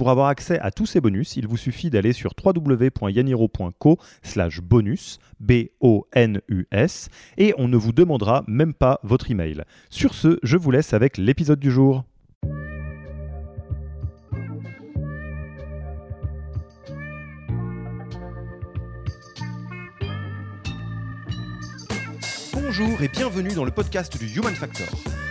Pour avoir accès à tous ces bonus, il vous suffit d'aller sur www.yaniro.co slash bonus, B-O-N-U-S, et on ne vous demandera même pas votre email. Sur ce, je vous laisse avec l'épisode du jour. Bonjour et bienvenue dans le podcast du Human Factor.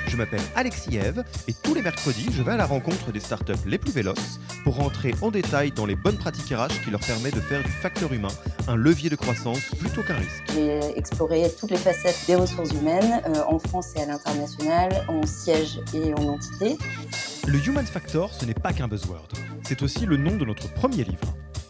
Je m'appelle Alexis Eve et tous les mercredis, je vais à la rencontre des startups les plus véloces pour rentrer en détail dans les bonnes pratiques RH qui leur permettent de faire du facteur humain un levier de croissance plutôt qu'un risque. J'ai exploré toutes les facettes des ressources humaines euh, en France et à l'international, en siège et en entité. Le Human Factor, ce n'est pas qu'un buzzword, c'est aussi le nom de notre premier livre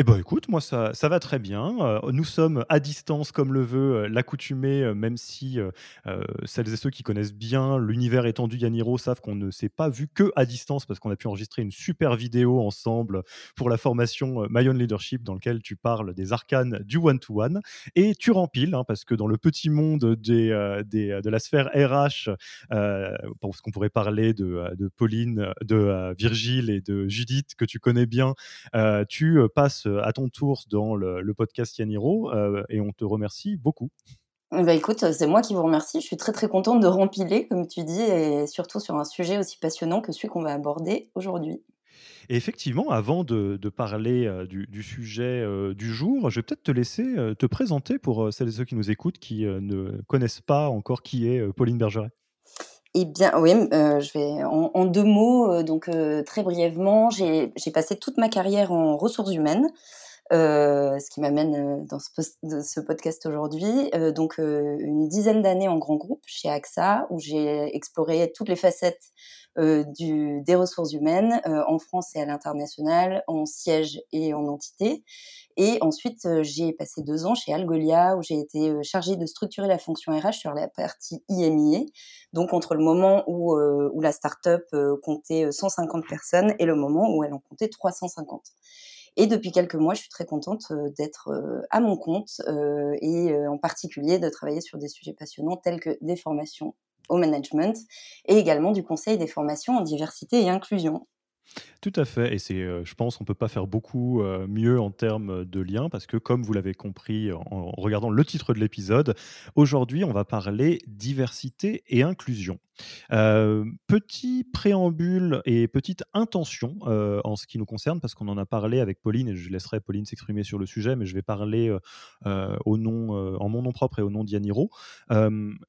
Eh bien, écoute, moi, ça, ça va très bien. Euh, nous sommes à distance, comme le veut euh, l'accoutumé, euh, même si celles et ceux qui connaissent bien l'univers étendu Yaniro savent qu'on ne s'est pas vu que à distance parce qu'on a pu enregistrer une super vidéo ensemble pour la formation My Own Leadership dans lequel tu parles des arcanes du one-to-one. Et tu rempiles, hein, parce que dans le petit monde des, des, de la sphère RH, parce qu'on pourrait parler de, de Pauline, de Virgile et de Judith, que tu connais bien, tu passes euh, à ton tour dans le, podcast Yaniro euh, et on te remercie beaucoup. Bah écoute, c'est moi qui vous remercie. Je suis très très contente de rempiler, comme tu dis, et surtout sur un sujet aussi passionnant que celui qu'on va aborder aujourd'hui. Et effectivement, avant de, parler euh, du, sujet du jour, je vais peut-être te laisser te présenter pour celles et ceux qui nous écoutent qui ne connaissent pas encore qui est Pauline Bergeret. Eh bien, oui, je vais en, deux mots, donc très brièvement, j'ai passé toute ma carrière en ressources humaines, ce qui m'amène dans ce, ce podcast aujourd'hui. donc, une dizaine d'années en grand groupe chez AXA, où j'ai exploré toutes les facettes du, des ressources humaines en France et à l'international, en siège et en entité. Et ensuite, j'ai passé deux ans chez Algolia, où j'ai été chargée de structurer la fonction RH sur la partie IMIA, donc entre le moment où, où la start-up comptait 150 personnes et le moment où elle en comptait 350. Et depuis quelques mois, je suis très contente d'être à mon compte et en particulier de travailler sur des sujets passionnants tels que des formations au management et également du conseil des formations en diversité et inclusion. Tout à fait, et c'est, euh, je pense, on peut pas faire beaucoup euh, mieux en termes de liens parce que, comme vous l'avez compris en regardant le titre de l'épisode, aujourd'hui, on va parler diversité et inclusion. Euh, petit préambule et petite intention en ce qui nous concerne, parce qu'on en a parlé avec Pauline, et je laisserai Pauline s'exprimer sur le sujet, mais je vais parler au nom, en mon nom propre et au nom d'Yaniro.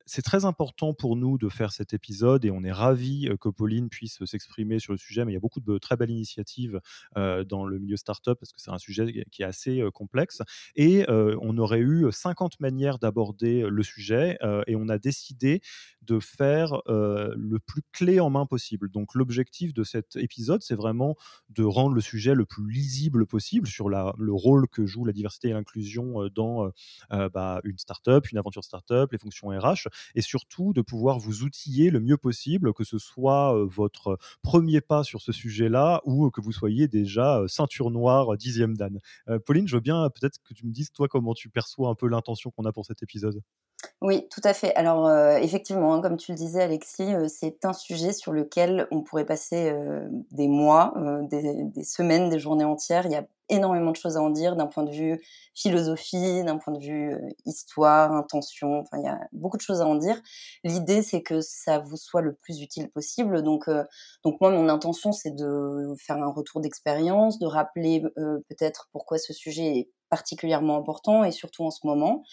c'est très important pour nous de faire cet épisode et on est ravi que Pauline puisse s'exprimer sur le sujet, mais il y a beaucoup de très belles initiatives dans le milieu startup parce que c'est un sujet qui est assez complexe. Et on aurait eu 50 manières d'aborder le sujet et on a décidé de faire le plus clé en main possible. Donc l'objectif de cet épisode, c'est vraiment de rendre le sujet le plus lisible possible sur le rôle que joue la diversité et l'inclusion dans bah, une startup, une aventure startup, les fonctions RH, et surtout de pouvoir vous outiller le mieux possible, que ce soit votre premier pas sur ce sujet-là ou que vous soyez déjà ceinture noire dixième dan. Pauline, je veux bien peut-être que tu me dises toi comment tu perçois un peu l'intention qu'on a pour cet épisode? Oui, tout à fait. Alors, effectivement, hein, comme tu le disais, Alexis, c'est un sujet sur lequel on pourrait passer des mois, des, semaines, des journées entières. Il y a énormément de choses à en dire d'un point de vue philosophie, d'un point de vue histoire, intention. Enfin, il y a beaucoup de choses à en dire. L'idée, c'est que ça vous soit le plus utile possible. Donc, donc moi, mon intention, c'est de faire un retour d'expérience, de rappeler peut-être pourquoi ce sujet est particulièrement important et surtout en ce moment,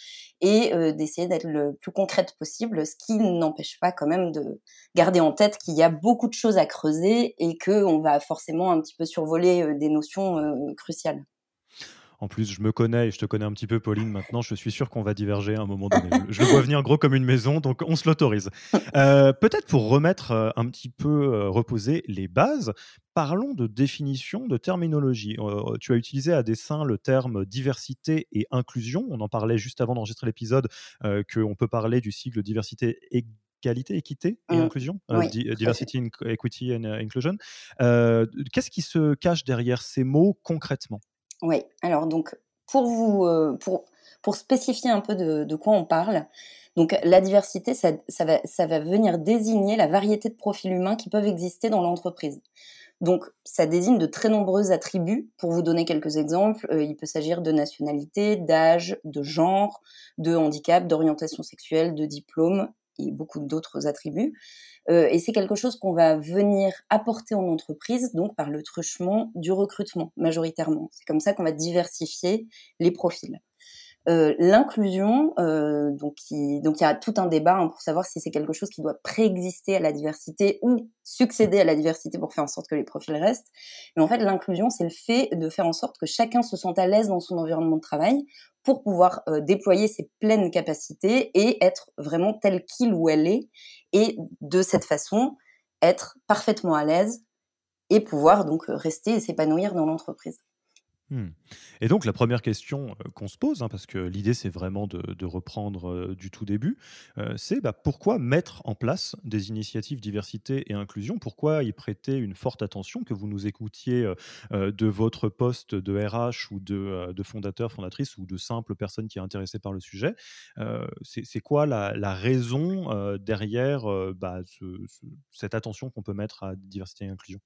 et d'essayer d'être le plus concrète possible, ce qui n'empêche pas quand même de garder en tête qu'il y a beaucoup de choses à creuser et qu'on va forcément un petit peu survoler des notions cruciales. En plus, je me connais et je te connais un petit peu, Pauline, maintenant. Je suis sûr qu'on va diverger à un moment donné. Je le vois venir gros comme une maison, donc on se l'autorise. Euh, peut-être pour remettre euh, un petit peu, euh, reposer les bases, parlons de définition, de terminologie. tu as utilisé à dessein le terme diversité et inclusion. On en parlait juste avant d'enregistrer l'épisode, qu'on peut parler du cycle diversité égalité, équité et mmh. inclusion, diversity, equity and inclusion. Qu'est-ce qui se cache derrière ces mots concrètement? Oui, alors donc pour vous euh, pour, pour spécifier un peu de, quoi on parle, donc la diversité, ça, ça, va, ça va venir désigner la variété de profils humains qui peuvent exister dans l'entreprise. Donc ça désigne de très nombreux attributs. Pour vous donner quelques exemples, euh, il peut s'agir de nationalité, d'âge, de genre, de handicap, d'orientation sexuelle, de diplôme et beaucoup d'autres attributs. Euh, et c'est quelque chose qu'on va venir apporter en entreprise, donc par le truchement du recrutement majoritairement. C'est comme ça qu'on va diversifier les profils. Euh, l'inclusion, euh, donc il donc y a tout un débat hein, pour savoir si c'est quelque chose qui doit préexister à la diversité ou succéder à la diversité pour faire en sorte que les profils restent. Mais en fait, l'inclusion, c'est le fait de faire en sorte que chacun se sente à l'aise dans son environnement de travail pour pouvoir euh, déployer ses pleines capacités et être vraiment tel qu'il ou elle est, et de cette façon être parfaitement à l'aise et pouvoir donc rester et s'épanouir dans l'entreprise. Mmh. Et donc la première question qu'on se pose, hein, parce que l'idée c'est vraiment de, reprendre du tout début, c'est bah, pourquoi mettre en place des initiatives diversité et inclusion? Pourquoi y prêter une forte attention? Que vous nous écoutiez de votre poste de RH ou de, de fondateur, fondatrice ou de simple personne qui est intéressée par le sujet, c'est quoi la, raison derrière bah, cette attention qu'on peut mettre à diversité et inclusion?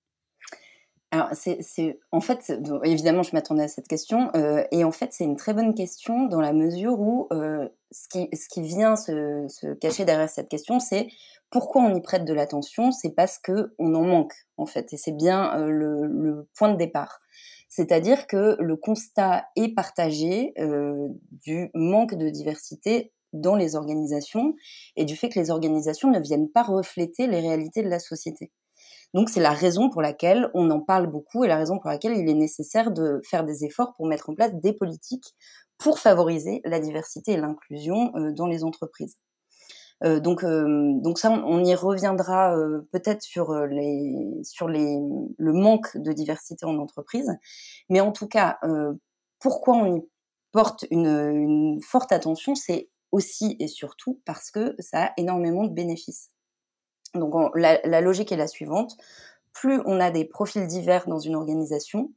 Alors, c'est, en fait, évidemment, je m'attendais à cette question, euh, et en fait, c'est une très bonne question dans la mesure où euh, ce, qui, ce qui vient se, cacher derrière cette question, c'est pourquoi on y prête de l'attention? C'est parce que on en manque, en fait, et c'est bien euh, le, le, point de départ. C'est-à-dire que le constat est partagé euh, du manque de diversité dans les organisations et du fait que les organisations ne viennent pas refléter les réalités de la société. Donc c'est la raison pour laquelle on en parle beaucoup et la raison pour laquelle il est nécessaire de faire des efforts pour mettre en place des politiques pour favoriser la diversité et l'inclusion euh, dans les entreprises. Euh, donc, euh, donc ça, on, y reviendra peut-être sur les sur les le manque de diversité en entreprise, mais en tout cas, pourquoi on y porte une, une forte attention, c'est aussi et surtout parce que ça a énormément de bénéfices. Donc la, logique est la suivante. Plus on a des profils divers dans une organisation,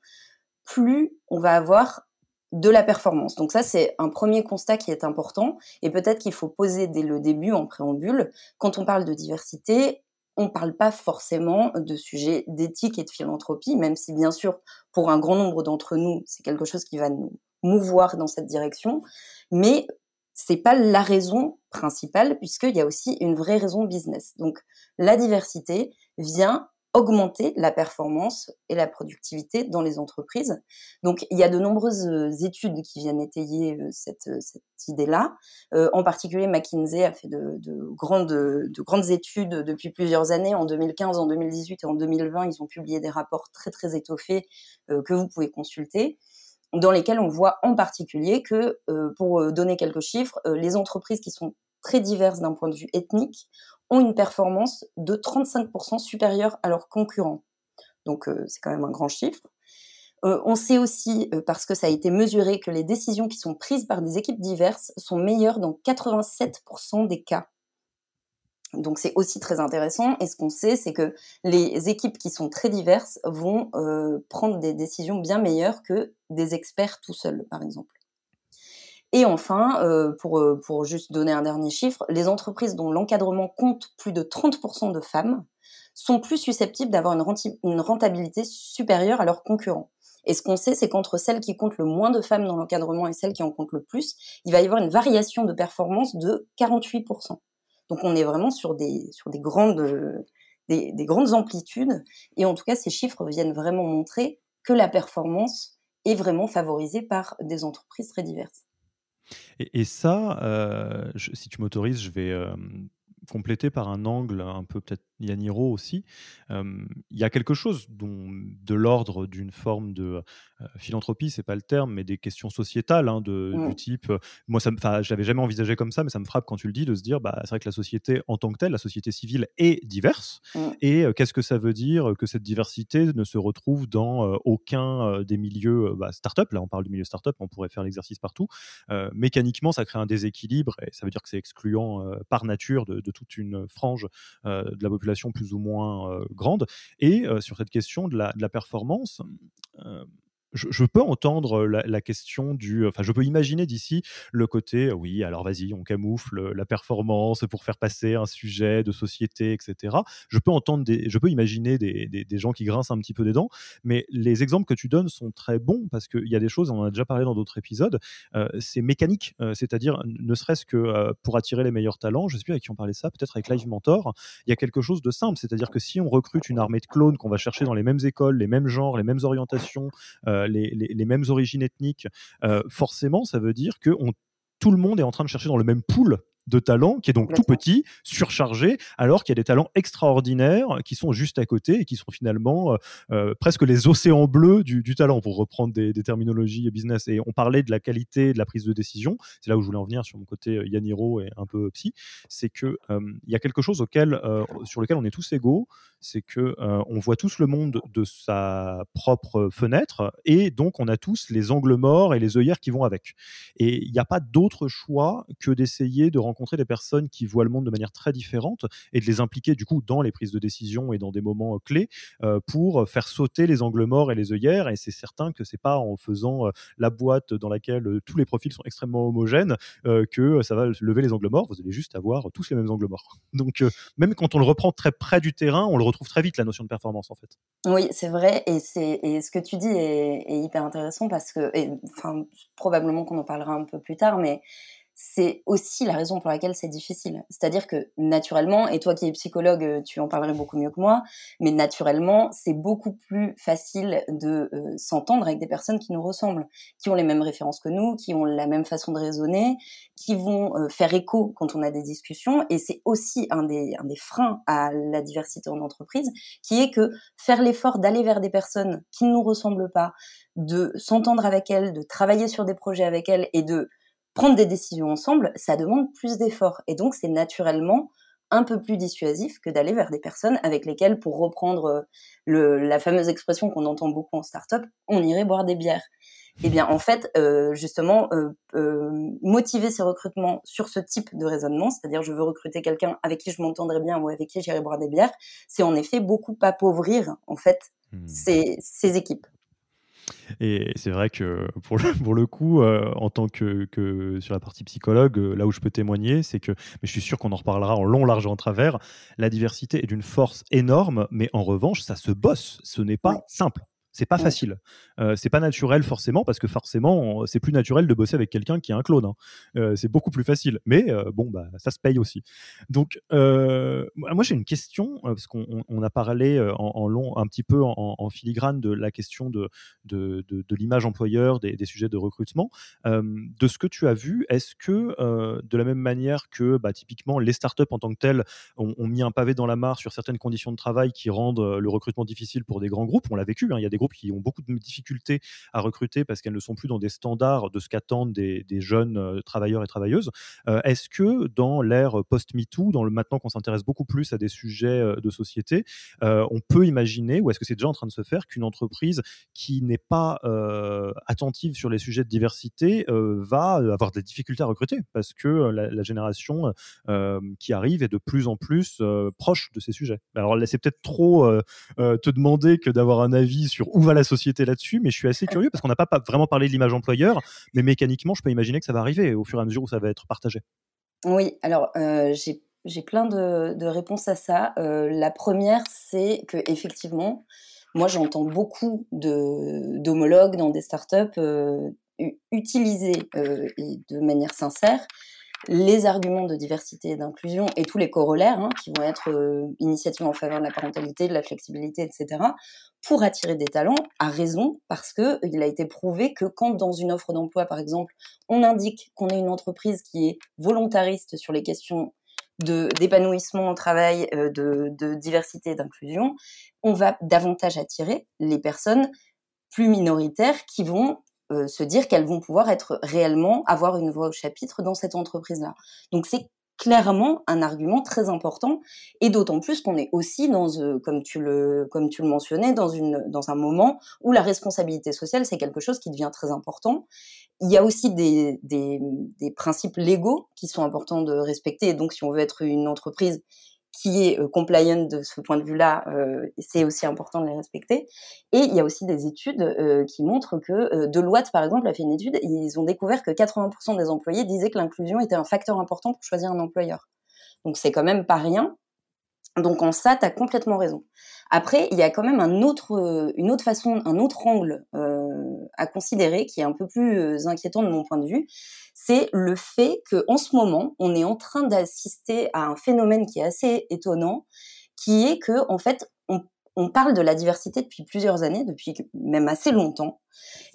plus on va avoir de la performance. Donc ça, c'est un premier constat qui est important. Et peut-être qu'il faut poser dès le début, en préambule, quand on parle de diversité, on ne parle pas forcément de sujets d'éthique et de philanthropie, même si bien sûr, pour un grand nombre d'entre nous, c'est quelque chose qui va nous mouvoir dans cette direction. C'est pas la raison principale puisqu'il y a aussi une vraie raison business. Donc la diversité vient augmenter la performance et la productivité dans les entreprises. Donc il y a de nombreuses euh, études qui viennent étayer euh, cette, euh, cette idée-là. en particulier, McKinsey a fait de, de, grandes, de grandes études depuis plusieurs années. En 2015, en 2018 et en 2020, ils ont publié des rapports très très étoffés que vous pouvez consulter dans lesquels on voit en particulier que, euh, pour euh, donner quelques chiffres, euh, les entreprises qui sont très diverses d'un point de vue ethnique ont une performance de 35% supérieure à leurs concurrents. Donc c'est quand même un grand chiffre. on sait aussi, parce que ça a été mesuré, que les décisions qui sont prises par des équipes diverses sont meilleures dans 87% des cas. Donc c'est aussi très intéressant. Et ce qu'on sait, c'est que les équipes qui sont très diverses vont euh, prendre des décisions bien meilleures que des experts tout seuls, par exemple. Et enfin, euh, pour, euh, pour juste donner un dernier chiffre, les entreprises dont l'encadrement compte plus de 30% de femmes sont plus susceptibles d'avoir une, rentabilité supérieure à leurs concurrents. Et ce qu'on sait, c'est qu'entre celles qui comptent le moins de femmes dans l'encadrement et celles qui en comptent le plus, il va y avoir une variation de performance de 48%. Donc on est vraiment sur des, sur des, grandes, des, grandes amplitudes. Et en tout cas, ces chiffres viennent vraiment montrer que la performance est vraiment favorisé par des entreprises très diverses. Et, ça, si tu m'autorises, je vais compléter par un angle un peu peut-être Yaniro aussi, il y a quelque chose dont, de l'ordre d'une forme de euh, philanthropie, c'est pas le terme, mais des questions sociétales hein, de, du type. moi, ça j'avais jamais envisagé comme ça, mais ça me frappe quand tu le dis de se dire, bah, c'est vrai que la société en tant que telle, la société civile est diverse. Et qu'est-ce que ça veut dire que cette diversité ne se retrouve dans aucun des milieux bah, start-up Là, on parle du milieu start-up, on pourrait faire l'exercice partout. mécaniquement, ça crée un déséquilibre et ça veut dire que c'est excluant par nature de, de, toute une frange de la population plus ou moins grande. Et sur cette question de la, de la performance, je, peux entendre la, question du. Enfin, je peux imaginer d'ici le côté, oui, alors vas-y, on camoufle la performance pour faire passer un sujet de société, etc. Je peux entendre, je peux imaginer des, des, gens qui grincent un petit peu des dents, mais les exemples que tu donnes sont très bons parce qu'il y a des choses, on en a déjà parlé dans d'autres épisodes, c'est mécanique, c'est-à-dire ne serait-ce que pour attirer les meilleurs talents, je sais plus avec qui on parlait ça, peut-être avec Live Mentor, il y a quelque chose de simple, c'est-à-dire que si on recrute une armée de clones qu'on va chercher dans les mêmes écoles, les mêmes genres, les mêmes orientations, les, mêmes origines ethniques, euh, forcément, ça veut dire que tout le monde est en train de chercher dans le même pool de talents qui est donc tout petit, surchargé, alors qu'il y a des talents extraordinaires qui sont juste à côté et qui sont finalement euh, euh, presque les océans bleus du, talent, pour reprendre des, terminologies business. Et on parlait de la qualité de la prise de décision, c'est là où je voulais en venir sur mon côté Yaniro et un peu psy, c'est qu'il il y a quelque chose auquel, sur lequel on est tous égaux, c'est que euh, on voit tous le monde de sa propre fenêtre et donc on a tous les angles morts et les œillères qui vont avec. Et il n'y a pas d'autre choix que d'essayer de rencontrer des personnes qui voient le monde de manière très différente et de les impliquer du coup dans les prises de décision et dans des moments euh, clés euh, pour faire sauter les angles morts et les œillères. Et c'est certain que c'est pas en faisant la boîte dans laquelle tous les profils sont extrêmement homogènes que ça va lever les angles morts. Vous allez juste avoir tous les mêmes angles morts. Donc même quand on le reprend très près du terrain, on le trouve très vite la notion de performance en fait. Oui, c'est vrai, et, et ce que tu dis est, hyper intéressant parce que, enfin, probablement qu'on en parlera un peu plus tard, mais c'est aussi la raison pour laquelle c'est difficile. C'est-à-dire que naturellement, et toi qui es psychologue, euh, tu en parlerais beaucoup mieux que moi, mais naturellement, c'est beaucoup plus facile de euh, s'entendre avec des personnes qui nous ressemblent, qui ont les mêmes références que nous, qui ont la même façon de raisonner, qui vont euh, faire écho quand on a des discussions. Et c'est aussi un des, un des freins à la diversité en entreprise, qui est que faire l'effort d'aller vers des personnes qui ne nous ressemblent pas, de s'entendre avec elles, de travailler sur des projets avec elles et de prendre des décisions ensemble, ça demande plus d'efforts. Et donc, c'est naturellement un peu plus dissuasif que d'aller vers des personnes avec lesquelles, pour reprendre euh, le, la fameuse expression qu'on entend beaucoup en start-up, on irait boire des bières. Eh bien, en fait, euh, justement, euh, euh, motiver ces recrutements sur ce type de raisonnement, c'est-à-dire je veux recruter quelqu'un avec qui je m'entendrai bien ou avec qui j'irai boire des bières, c'est en effet beaucoup appauvrir en fait mmh. ces, ces équipes. Et c'est vrai que pour le, pour le coup, euh, en tant que, que, sur la partie psychologue, euh, là où je peux témoigner, c'est que, mais je suis sûr qu'on en reparlera en long, large et en travers, la diversité est d'une force énorme, mais en revanche, ça se bosse. Ce n'est pas simple. C'est pas facile. Euh, c'est pas naturel forcément parce que forcément c'est plus naturel de bosser avec quelqu'un qui est un clone. Hein. Euh, c'est beaucoup plus facile. Mais euh, bon bah ça se paye aussi. Donc moi j'ai une question parce qu'on a parlé en, long un petit peu en, filigrane de la question de de, de, l'image employeur, des, des, sujets de recrutement. de ce que tu as vu, est-ce que de la même manière que bah, typiquement les startups en tant que telles ont, mis un pavé dans la mare sur certaines conditions de travail qui rendent le recrutement difficile pour des grands groupes, on l'a vécu. Hein, il y a des qui ont beaucoup de difficultés à recruter parce qu'elles ne sont plus dans des standards de ce qu'attendent des, jeunes euh, travailleurs et travailleuses. Euh, est-ce que dans l'ère post-MeToo, dans le maintenant qu'on s'intéresse beaucoup plus à des sujets euh, de société, on peut imaginer, ou est-ce que c'est déjà en train de se faire, qu'une entreprise qui n'est pas attentive sur les sujets de diversité va avoir des difficultés à recruter? Parce que la, génération qui arrive est de plus en plus proche de ces sujets. Alors là, c'est peut-être trop te demander que d'avoir un avis sur où va la société là-dessus, mais je suis assez curieux parce qu'on n'a pas, vraiment parlé de l'image employeur, mais mécaniquement, je peux imaginer que ça va arriver au fur et à mesure où ça va être partagé. Oui, alors euh, j'ai plein de, réponses à ça. Euh, la première, c'est que effectivement, moi j'entends beaucoup d'homologues dans des startups euh, utiliser et de manière sincère les arguments de diversité et d'inclusion et tous les corollaires hein, qui vont être euh, initiatives en faveur de la parentalité, de la flexibilité, etc., pour attirer des talents, à raison, parce que il a été prouvé que quand dans une offre d'emploi, par exemple, on indique qu'on est une entreprise qui est volontariste sur les questions d'épanouissement au travail, euh, de diversité et d'inclusion, on va davantage attirer les personnes plus minoritaires qui vont euh, se dire qu'elles vont pouvoir être réellement avoir une voix au chapitre dans cette entreprise-là. Donc c'est clairement un argument très important et d'autant plus qu'on est aussi dans euh, comme tu le comme tu le mentionnais dans une dans un moment où la responsabilité sociale c'est quelque chose qui devient très important. Il y a aussi des, des, des principes légaux qui sont importants de respecter et donc si on veut être une entreprise qui est euh, compliant de ce point de vue-là, euh, c'est aussi important de les respecter. Et il y a aussi des études euh, qui montrent que Deloitte, par exemple, a fait une étude, ils ont découvert que 80% des employés disaient que l'inclusion était un facteur important pour choisir un employeur. Donc c'est quand même pas rien. Donc en ça, tu as complètement raison. Après, il y a quand même un autre, une autre façon, un autre angle à considérer qui est un peu plus inquiétant de mon point de vue, c'est le fait que en ce moment, on est en train d'assister à un phénomène qui est assez étonnant, qui est que en fait, on parle de la diversité depuis plusieurs années, depuis même assez longtemps,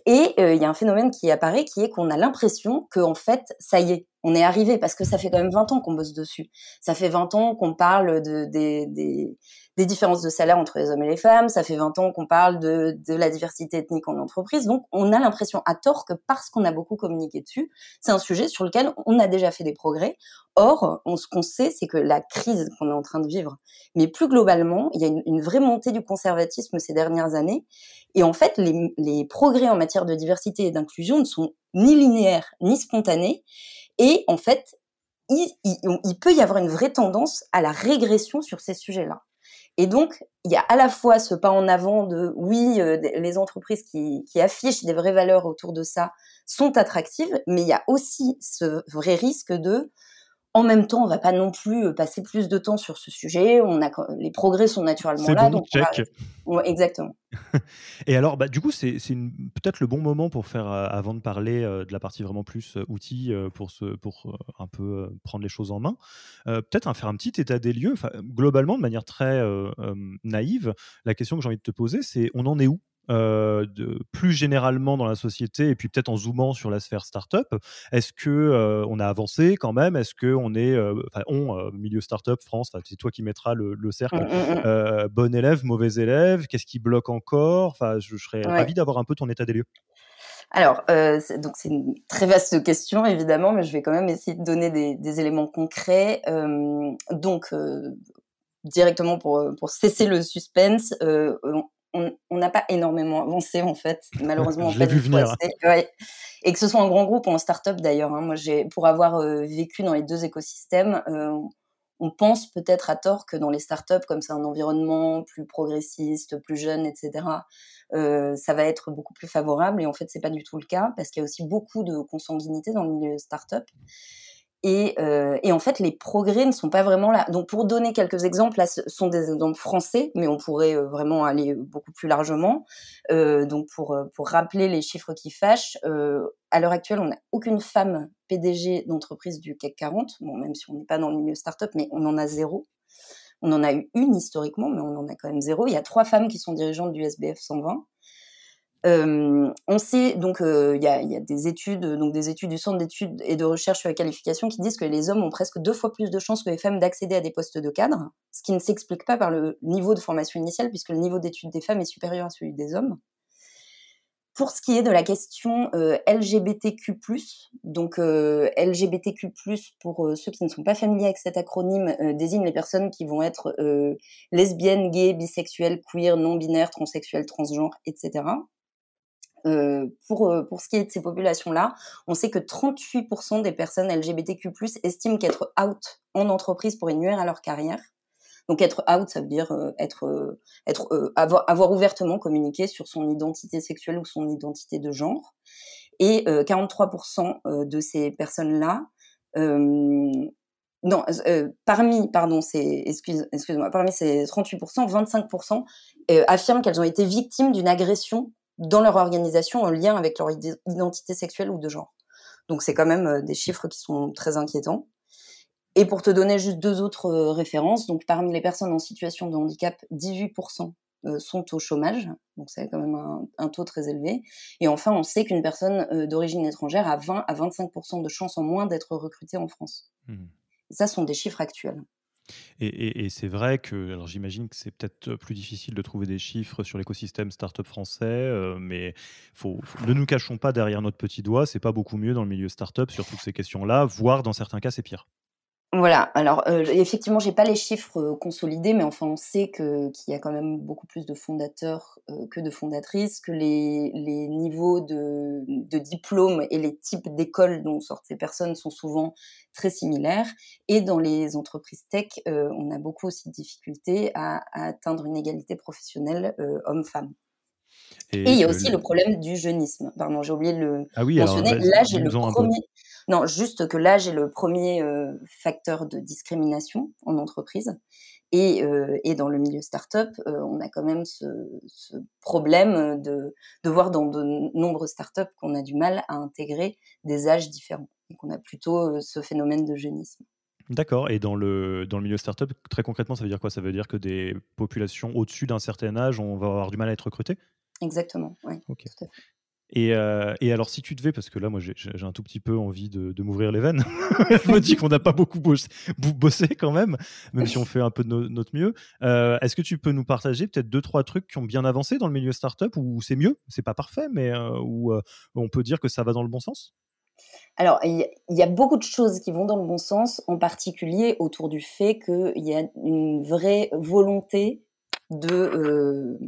et euh, il y a un phénomène qui apparaît, qui est qu'on a l'impression que en fait, ça y est, on est arrivé, parce que ça fait quand même 20 ans qu'on bosse dessus. Ça fait 20 ans qu'on parle de, des, différences de salaire entre les hommes et les femmes. Ça fait 20 ans qu'on parle de, la diversité ethnique en entreprise. Donc, on a l'impression à tort que parce qu'on a beaucoup communiqué dessus, c'est un sujet sur lequel on a déjà fait des progrès. Or, ce qu'on sait, c'est que la crise qu'on est en train de vivre, mais plus globalement, il y a une, vraie montée du conservatisme ces dernières années. Et en fait, les progrès en matière de diversité et d'inclusion ne sont ni linéaires ni spontanés. Et en fait, il, peut y avoir une vraie tendance à la régression sur ces sujets-là. Et donc, il y a à la fois ce pas en avant de oui, euh, les entreprises qui, affichent des vraies valeurs autour de ça sont attractives, mais il y a aussi ce vrai risque de en même temps, on va pas non plus euh, passer plus de temps sur ce sujet. On a les progrès sont naturellement là, bon, donc check. Ouais, exactement. Et alors, bah, du coup, c'est peut-être le bon moment pour faire, euh, avant de parler euh, de la partie vraiment plus outils pour se, pour un peu prendre les choses en main, peut-être faire un petit état des lieux. globalement, de manière très naïve, la question que j'ai envie de te poser, c'est on en est où? Euh, de, plus généralement dans la société et puis peut-être en zoomant sur la sphère startup, est-ce que euh, on a avancé quand même? Est-ce que on est, euh, enfin on milieu startup France, c'est toi qui mettras le, le cercle. Mmh, mmh, mmh. bon élève, mauvais élève, qu'est-ce qui bloque encore? Enfin, je, serais ouais. ravi d'avoir un peu ton état des lieux. Alors, euh, donc c'est une très vaste question évidemment, mais je vais quand même essayer de donner des, des éléments concrets. Euh, donc, euh, directement pour, pour cesser le suspense, on n'a pas énormément avancé en fait, malheureusement. L'ai vu venir. Ouais. Et que ce soit en grand groupe ou en start-up d'ailleurs. Hein. Moi, j'ai pour avoir euh, vécu dans les deux écosystèmes, euh, on pense peut-être à tort que dans les start-up, comme c'est un environnement plus progressiste, plus jeune, etc., euh, ça va être beaucoup plus favorable. Et en fait, c'est pas du tout le cas parce qu'il y a aussi beaucoup de consanguinité dans le milieu start-up. Et, euh, et, en fait, les progrès ne sont pas vraiment là. Donc, pour donner quelques exemples, là, ce sont des exemples français, mais on pourrait euh, vraiment aller beaucoup plus largement. Euh, donc, pour, euh, pour rappeler les chiffres qui fâchent, euh, à l'heure actuelle, on n'a aucune femme PDG d'entreprise du CAC 40. Bon, même si on n'est pas dans le milieu startup, mais on en a zéro. On en a eu une historiquement, mais on en a quand même zéro. Il y a trois femmes qui sont dirigeantes du SBF 120. On sait donc il y, a, des études donc des études du centre d'études et de recherche sur la qualification qui disent que les hommes ont presque deux fois plus de chances que les femmes d'accéder à des postes de cadre, ce qui ne s'explique pas par le niveau de formation initiale puisque le niveau d'études des femmes est supérieur à celui des hommes. Pour ce qui est de la question LGBTQ+, donc LGBTQ+, pour ceux qui ne sont pas familiers avec cet acronyme, désigne les personnes qui vont être lesbiennes, gays, bisexuelles, queer, non-binaires, transsexuelles, transgenres, etc. Euh, pour, euh, pour ce qui est de ces populations-là, on sait que 38% des personnes LGBTQ+, estiment qu'être out en entreprise pourrait nuire à leur carrière. Donc être out, ça veut dire euh, être, être avoir, ouvertement communiqué sur son identité sexuelle ou son identité de genre. Et 43% de ces personnes-là, non, parmi, pardon, excuse, excuse-moi, parmi ces 38%, 25% affirment qu'elles ont été victimes d'une agression dans leur organisation en lien avec leur identité sexuelle ou de genre. Donc c'est quand même des chiffres qui sont très inquiétants. Et pour te donner juste deux autres références, donc parmi les personnes en situation de handicap, 18% sont au chômage, donc c'est quand même un, taux très élevé. Et enfin, on sait qu'une personne d'origine étrangère a 20 à 25% de chances en moins d'être recrutée en France. Mmh. Ça sont des chiffres actuels. Et, c'est vrai que, alors j'imagine que c'est peut-être plus difficile de trouver des chiffres sur l'écosystème startup français, euh, mais faut, ne nous cachons pas derrière notre petit doigt, c'est pas beaucoup mieux dans le milieu startup sur toutes ces questions-là, voire dans certains cas c'est pire. Voilà, alors euh, effectivement, j'ai pas les chiffres euh, consolidés, mais enfin, on sait que qu'il y a quand même beaucoup plus de fondateurs euh, que de fondatrices, que les, les niveaux de, de diplômes et les types d'écoles dont sortent ces personnes sont souvent très similaires. Et dans les entreprises tech, on a beaucoup aussi de difficultés à, atteindre une égalité professionnelle homme-femme. Et, il y a aussi le... problème du jeunisme. Pardon, j'ai oublié de le ah oui, mentionner. Là, j'ai le premier. Non, juste que l'âge est le premier euh, facteur de discrimination en entreprise. Et, euh, et dans le milieu startup, euh, on a quand même ce, ce problème de, de, voir dans de nombreuses startups qu'on a du mal à intégrer des âges différents et qu'on a plutôt ce phénomène de jeunisme. D'accord. Et dans le, dans le milieu startup, très concrètement, ça veut dire quoi? Ça veut dire que des populations au-dessus d'un certain âge, on va avoir du mal à être recruté Exactement, oui. Et, euh, et, alors, si tu devais, parce que là, moi, j'ai un tout petit peu envie de, m'ouvrir les veines, je me dis qu'on n'a pas beaucoup bossé, quand même, même si on fait un peu de notre mieux. Euh, est-ce que tu peux nous partager peut-être deux, trois trucs qui ont bien avancé dans le milieu startup où c'est mieux, c'est pas parfait, mais euh, où on peut dire que ça va dans le bon sens? Alors, il y a beaucoup de choses qui vont dans le bon sens, en particulier autour du fait qu'il y a une vraie volonté de,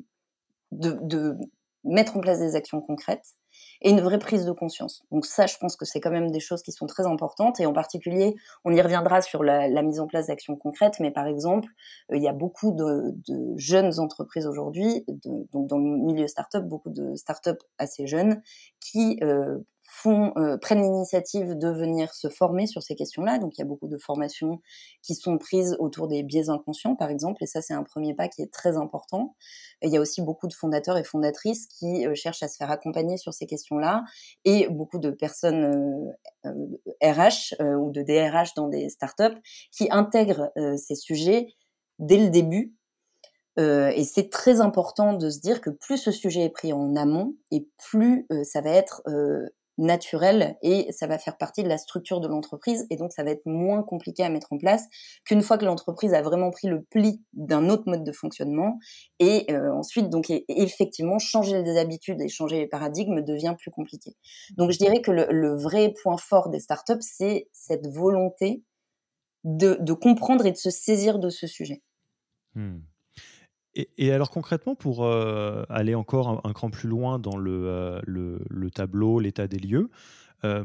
de mettre en place des actions concrètes et une vraie prise de conscience. Donc ça, je pense que c'est quand même des choses qui sont très importantes et en particulier, on y reviendra sur la, mise en place d'actions concrètes, mais par exemple, euh, il y a beaucoup de, jeunes entreprises aujourd'hui, donc dans le milieu startup, beaucoup de startups assez jeunes qui euh, font, euh, prennent l'initiative de venir se former sur ces questions-là. Donc, il y a beaucoup de formations qui sont prises autour des biais inconscients, par exemple, et ça, c'est un premier pas qui est très important. Il y a aussi beaucoup de fondateurs et fondatrices qui euh, cherchent à se faire accompagner sur ces questions-là, et beaucoup de personnes RH euh, ou de DRH dans des startups qui intègrent ces sujets dès le début et c'est très important de se dire que plus ce sujet est pris en amont et plus ça va être naturel et ça va faire partie de la structure de l'entreprise et donc ça va être moins compliqué à mettre en place qu'une fois que l'entreprise a vraiment pris le pli d'un autre mode de fonctionnement et euh, ensuite donc effectivement changer les habitudes et changer les paradigmes devient plus compliqué. Donc je dirais que le, vrai point fort des startups c'est cette volonté de, comprendre et de se saisir de ce sujet. Hmm. Et, alors concrètement, pour euh, aller encore un, cran plus loin dans le, euh, le tableau, l'état des lieux, euh,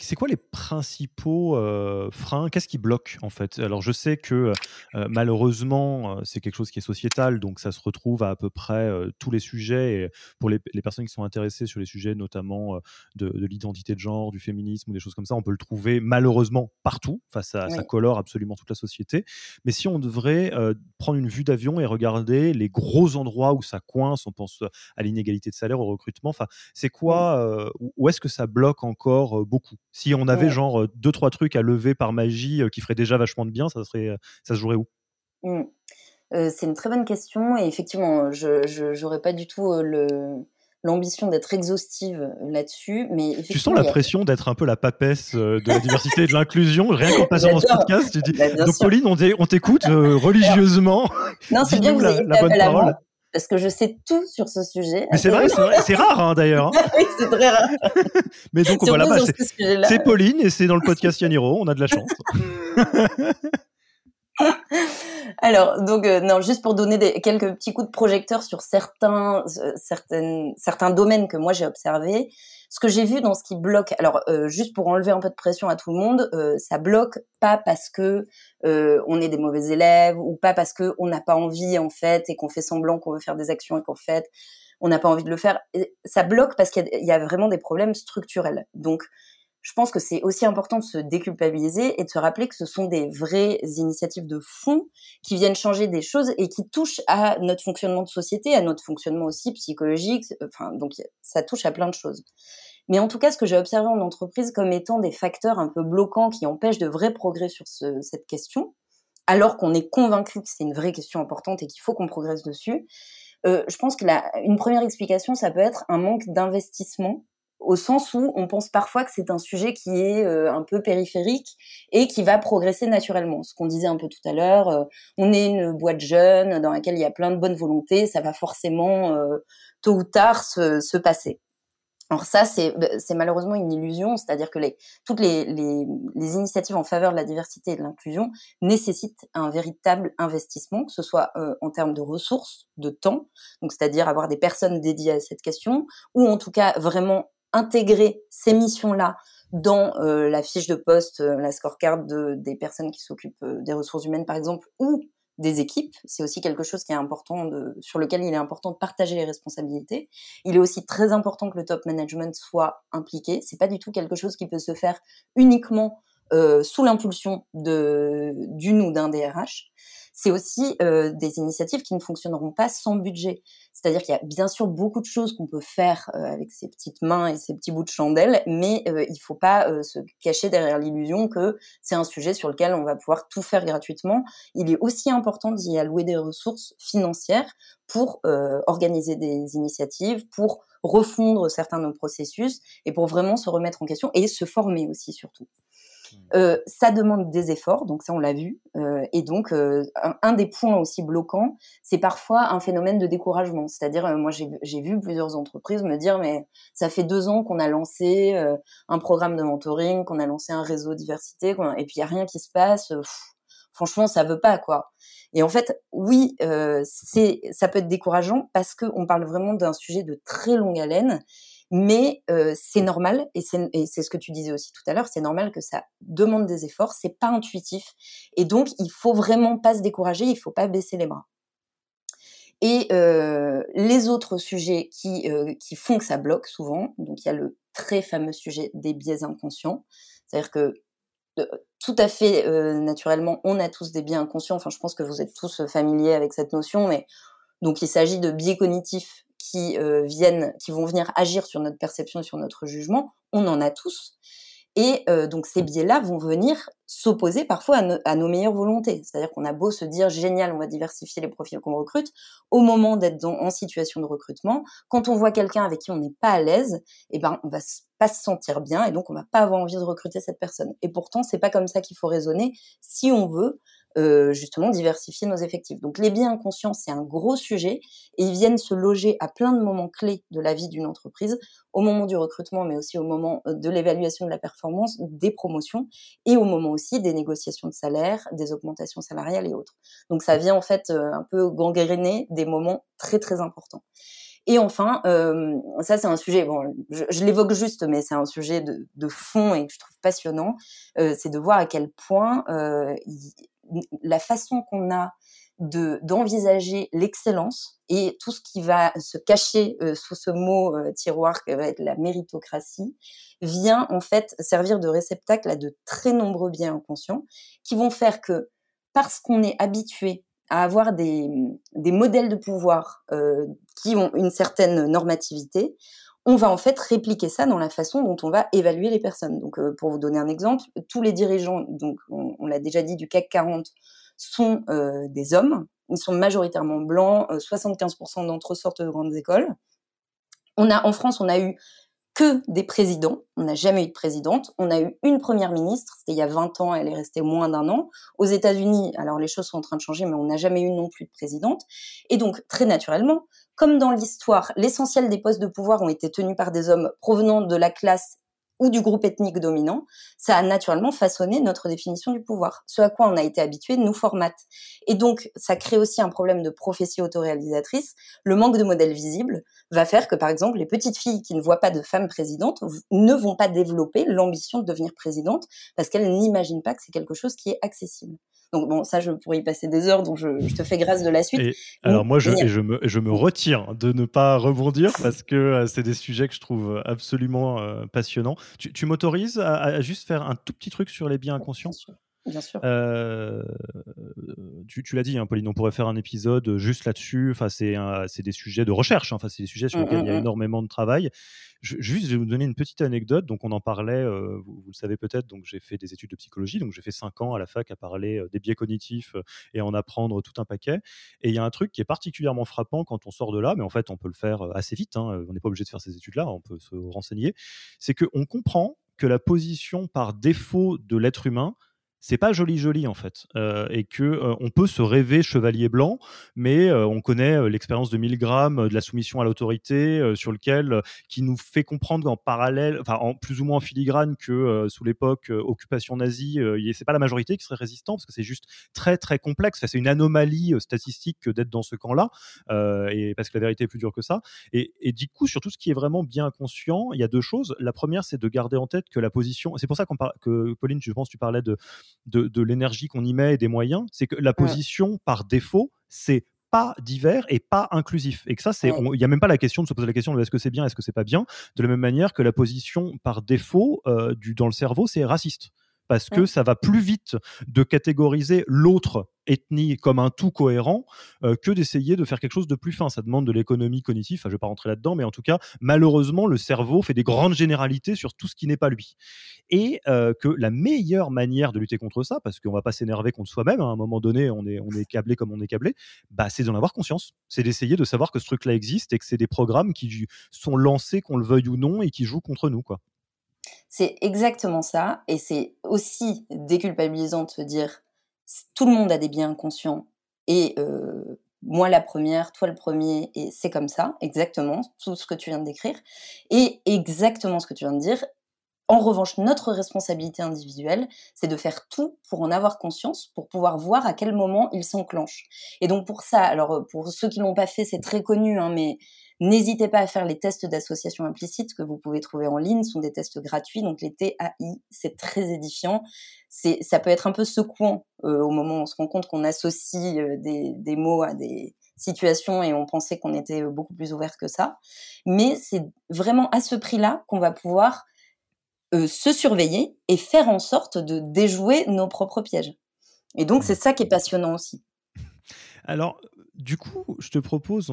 c'est quoi les principaux euh, freins? Qu'est-ce qui bloque en fait? Alors je sais que euh, malheureusement c'est quelque chose qui est sociétal, donc ça se retrouve à à peu près tous les sujets. Et pour les, personnes qui sont intéressées sur les sujets notamment de, l'identité de genre, du féminisme ou des choses comme ça, on peut le trouver malheureusement partout. Enfin, ça, ça colore absolument toute la société. Mais si on devrait prendre une vue d'avion et regarder les gros endroits où ça coince, on pense à l'inégalité de salaire, au recrutement. Enfin, c'est quoi Où est-ce que ça bloque encore beaucoup? Si on avait genre deux trois trucs à lever par magie qui feraient déjà vachement de bien, ça serait, ça se jouerait où? Mmh. C'est une très bonne question et effectivement, je n'aurais pas du tout le l'ambition d'être exhaustive là-dessus, mais tu sens la pression d'être un peu la papesse de la diversité et de l'inclusion, rien qu'en passant dans ce podcast. Tu dis, bah, donc Pauline, on t'écoute religieusement. Non, c'est bien que vous la, la bonne parole parce que je sais tout sur ce sujet. Mais c'est vrai, c'est rare hein, d'ailleurs. Hein. oui, c'est très rare. Mais donc voilà, bah, c'est Pauline et c'est dans le podcast Yaniro, on a de la chance. Alors, donc, euh, non, juste pour donner des, quelques petits coups de projecteur sur certains, euh, certaines, certains domaines que moi j'ai observés, ce que j'ai vu dans ce qui bloque, alors euh, juste pour enlever un peu de pression à tout le monde, euh, ça bloque pas parce que euh, on est des mauvais élèves ou pas parce que on n'a pas envie en fait et qu'on fait semblant qu'on veut faire des actions et qu'en fait on n'a pas envie de le faire. ça bloque parce qu'il y, y, a vraiment des problèmes structurels. Donc je pense que c'est aussi important de se déculpabiliser et de se rappeler que ce sont des vraies initiatives de fond qui viennent changer des choses et qui touchent à notre fonctionnement de société, à notre fonctionnement aussi psychologique. Enfin, donc ça touche à plein de choses. Mais en tout cas, ce que j'ai observé en entreprise comme étant des facteurs un peu bloquants qui empêchent de vrais progrès sur cette question, alors qu'on est convaincu que c'est une vraie question importante et qu'il faut qu'on progresse dessus, euh, je pense que la, une première explication, ça peut être un manque d'investissement au sens où on pense parfois que c'est un sujet qui est euh, un peu périphérique et qui va progresser naturellement. Ce qu'on disait un peu tout à l'heure, euh, on est une boîte jeune dans laquelle il y a plein de bonnes volontés, ça va forcément euh, tôt ou tard se, se passer. Alors ça, bah, c'est malheureusement une illusion, c'est-à-dire que les, toutes les, les, les, initiatives en faveur de la diversité et de l'inclusion nécessitent un véritable investissement, que ce soit en termes de ressources, de temps, donc c'est-à-dire avoir des personnes dédiées à cette question, ou en tout cas vraiment intégrer ces missions-là dans euh, la fiche de poste, euh, la scorecard de, des personnes qui s'occupent euh, des ressources humaines, par exemple, ou des équipes. C'est aussi quelque chose qui est important sur lequel il est important de partager les responsabilités. Il est aussi très important que le top management soit impliqué. C'est pas du tout quelque chose qui peut se faire uniquement sous l'impulsion d'une ou d'un DRH c'est aussi euh, des initiatives qui ne fonctionneront pas sans budget. C'est-à-dire qu'il y a bien sûr beaucoup de choses qu'on peut faire euh, avec ses petites mains et ses petits bouts de chandelle, mais euh, il ne faut pas se cacher derrière l'illusion que c'est un sujet sur lequel on va pouvoir tout faire gratuitement. Il est aussi important d'y allouer des ressources financières pour organiser des initiatives, pour refondre certains de nos processus et pour vraiment se remettre en question et se former aussi surtout. Euh, ça demande des efforts, donc ça on l'a vu. Euh, et donc euh, un, des points aussi bloquants, c'est parfois un phénomène de découragement. C'est-à-dire, moi j'ai vu plusieurs entreprises me dire, mais ça fait deux ans qu'on a lancé un programme de mentoring, qu'on a lancé un réseau diversité, et puis il y a rien qui se passe. franchement, ça veut pas quoi. Et en fait, oui, ça peut être décourageant parce qu'on parle vraiment d'un sujet de très longue haleine mais euh, c'est normal et c'est ce que tu disais aussi tout à l'heure, c'est normal que ça demande des efforts, c'est pas intuitif et donc il faut vraiment pas se décourager, il faut pas baisser les bras. Et euh, les autres sujets qui euh, qui font que ça bloque souvent, donc il y a le très fameux sujet des biais inconscients, c'est-à-dire que tout à fait naturellement, on a tous des biais inconscients. Enfin, je pense que vous êtes tous familiers avec cette notion, mais donc il s'agit de biais cognitifs qui viennent, qui vont venir agir sur notre perception et sur notre jugement, on en a tous. Et donc ces biais-là vont venir s'opposer parfois à, nos meilleures volontés. C'est-à-dire qu'on a beau se dire génial, on va diversifier les profils qu'on recrute, au moment d'être en situation de recrutement, quand on voit quelqu'un avec qui on n'est pas à l'aise, eh ben on va pas se sentir bien et donc on va pas avoir envie de recruter cette personne. Et pourtant c'est pas comme ça qu'il faut raisonner si on veut euh, justement diversifier nos effectifs. Donc les biens inconscients, c'est un gros sujet et ils viennent se loger à plein de moments clés de la vie d'une entreprise, au moment du recrutement, mais aussi au moment euh, de l'évaluation de la performance, des promotions et au moment aussi des négociations de salaire, des augmentations salariales et autres. Donc ça vient en fait euh, un peu gangréner des moments très très importants. Et enfin, ça c'est un sujet, bon, je, l'évoque juste, mais c'est un sujet de, de, fond et que je trouve passionnant, c'est de voir à quel point la façon qu'on a de d'envisager l'excellence et tout ce qui va se cacher euh, sous ce mot euh, tiroir que va être la méritocratie vient en fait servir de réceptacle à de très nombreux biens inconscients qui vont faire que parce qu'on est habitué à avoir des, des modèles de pouvoir euh, qui ont une certaine normativité, on va en fait répliquer ça dans la façon dont on va évaluer les personnes. Donc, euh, pour vous donner un exemple, tous les dirigeants, donc on, l'a déjà dit, du CAC 40 sont euh, des hommes. Ils sont majoritairement blancs. 75% euh, d'entre eux sortent de grandes écoles. En France, on a eu que des présidents. On n'a jamais eu de présidente. On a eu une première ministre, c'était il y a 20 ans, elle est restée moins d'un an. Aux États-Unis, alors les choses sont en train de changer, mais on n'a jamais eu non plus de présidente. Et donc, très naturellement, comme dans l'histoire, l'essentiel des postes de pouvoir ont été tenus par des hommes provenant de la classe ou du groupe ethnique dominant, ça a naturellement façonné notre définition du pouvoir. Ce à quoi on a été habitué nous formate. Et donc, ça crée aussi un problème de prophétie autoréalisatrice. Le manque de modèles visibles va faire que, par exemple, les petites filles qui ne voient pas de femmes présidentes ne vont pas développer l'ambition de devenir présidente parce qu'elles n'imaginent pas que c'est quelque chose qui est accessible. Donc bon, ça, je pourrais y passer des heures, donc je, te fais grâce de la suite. alors moi, je, je, me, je me retire de ne pas rebondir parce que euh, c'est des sujets que je trouve absolument euh, passionnants. Tu, m'autorises à, juste faire un tout petit truc sur les biens inconscients? Bien sûr. Euh, tu, l'as dit, hein, Pauline, on pourrait faire un épisode juste là-dessus. Enfin, c'est des sujets de recherche. Hein. Enfin, c'est des sujets sur mmh, lesquels il y a mmh, mmh. énormément de travail. juste, je vais vous donner une petite anecdote. Donc, on en parlait, vous, le savez peut-être. Donc, j'ai fait des études de psychologie. Donc, j'ai fait cinq ans à la fac à parler des biais cognitifs et en apprendre tout un paquet. Et il y a un truc qui est particulièrement frappant quand on sort de là, mais en fait, on peut le faire assez vite. Hein, on n'est pas obligé de faire ces études-là. On peut se renseigner. C'est qu'on comprend que la position par défaut de l'être humain, c'est pas joli joli en fait euh, et que euh, on peut se rêver chevalier blanc mais euh, on connaît l'expérience de Milgram de la soumission à l'autorité sur lequel qui nous fait comprendre en parallèle enfin en plus ou moins en filigrane que sous l'époque occupation nazie c'est pas la majorité qui serait résistant parce que c'est juste très très complexe. C'est une anomalie statistique que d'être dans ce camp là et parce que la vérité est plus dure que ça. Et, du coup sur tout ce qui est vraiment bien inconscient il y a deux choses. La première c'est de garder en tête que la position c'est pour ça que Pauline je pense tu parlais de de, l'énergie qu'on y met et des moyens, c'est que la position, par défaut, c'est pas divers et pas inclusif. Et que ça, c'est, il n'y a même pas la question de se poser la question de est-ce que c'est bien, est-ce que c'est pas bien, de la même manière que la position par défaut euh, du, dans le cerveau, c'est raciste parce que ça va plus vite de catégoriser l'autre ethnie comme un tout cohérent euh, que d'essayer de faire quelque chose de plus fin. Ça demande de l'économie cognitive, je ne vais pas rentrer là-dedans, mais en tout cas, malheureusement, le cerveau fait des grandes généralités sur tout ce qui n'est pas lui. Et euh, que la meilleure manière de lutter contre ça, parce qu'on ne va pas s'énerver contre soi-même, hein, à un moment donné, on est, on est câblé comme on est câblé, bah, c'est d'en avoir conscience. C'est d'essayer de savoir que ce truc-là existe et que c'est des programmes qui sont lancés, qu'on le veuille ou non, et qui jouent contre nous. quoi. C'est exactement ça. Et c'est aussi déculpabilisant de se dire tout le monde a des biens inconscients et moi la première, toi le premier, et c'est comme ça, exactement, tout ce que tu viens de décrire. Et exactement ce que tu viens de dire. En revanche, notre responsabilité individuelle, c'est de faire tout pour en avoir conscience, pour pouvoir voir à quel moment il s'enclenche. Et donc pour ça, alors pour ceux qui l'ont pas fait, c'est très connu, hein, mais N'hésitez pas à faire les tests d'association implicite que vous pouvez trouver en ligne. Ce sont des tests gratuits, donc les TAI, c'est très édifiant. C'est, ça peut être un peu secouant euh, au moment où on se rend compte qu'on associe euh, des, des mots à des situations et on pensait qu'on était beaucoup plus ouvert que ça. Mais c'est vraiment à ce prix-là qu'on va pouvoir euh, se surveiller et faire en sorte de déjouer nos propres pièges. Et donc, c'est ça qui est passionnant aussi. Alors, du coup, je te propose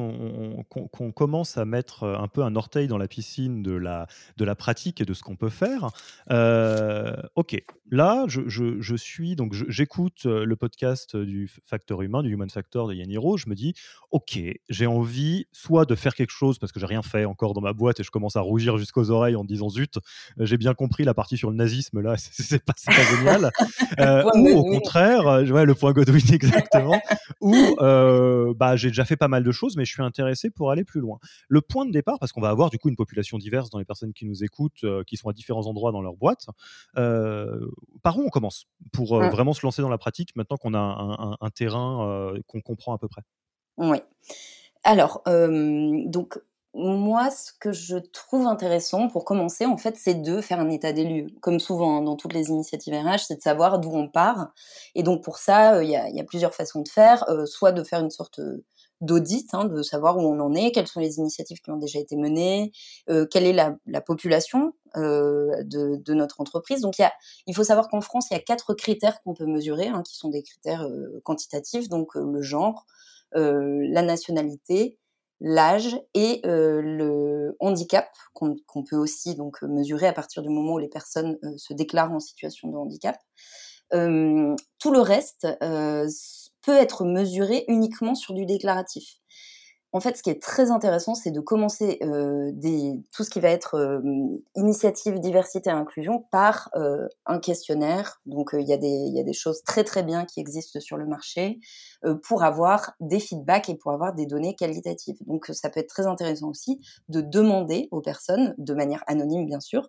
qu'on commence à mettre euh, un peu un orteil dans la piscine de la, de la pratique et de ce qu'on peut faire. Euh, ok, là, je, suis donc j'écoute le podcast du facteur humain, du Human Factor de Yaniro. Je me dis, ok, j'ai envie soit de faire quelque chose parce que j'ai rien fait encore dans ma boîte et je commence à rougir jusqu'aux oreilles en disant zut, j'ai bien compris la partie sur le nazisme là, c'est pas, pas génial. ou au contraire, ouais, le point Godwin exactement. ou bah, j'ai déjà fait pas mal de choses, mais je suis intéressé pour aller plus loin. Le point de départ, parce qu'on va avoir du coup une population diverse dans les personnes qui nous écoutent, qui sont à différents endroits dans leur boîte. Euh, par où on commence pour euh, vraiment se lancer dans la pratique maintenant qu'on a un, terrain qu'on comprend à peu près? Oui. Alors, donc moi, ce que je trouve intéressant pour commencer, en fait, c'est de faire un état des lieux. Comme souvent hein, dans toutes les initiatives RH, c'est de savoir d'où on part. Et donc pour ça, euh, il y, a, plusieurs façons de faire. Euh, soit de faire une sorte d'audit, hein, de savoir où on en est, quelles sont les initiatives qui ont déjà été menées, euh, quelle est la, population de, notre entreprise. Donc il, faut savoir qu'en France, il y a quatre critères qu'on peut mesurer, hein, qui sont des critères quantitatifs, donc le genre, la nationalité, l'âge et euh, le handicap qu'on peut aussi donc mesurer à partir du moment où les personnes euh, se déclarent en situation de handicap. Euh, tout le reste peut être mesuré uniquement sur du déclaratif. En fait, ce qui est très intéressant, c'est de commencer euh, des, tout ce qui va être euh, initiative diversité et inclusion par euh, un questionnaire. Donc, il y, y a des choses très très bien qui existent sur le marché pour avoir des feedbacks et pour avoir des données qualitatives. Donc, ça peut être très intéressant aussi de demander aux personnes, de manière anonyme bien sûr,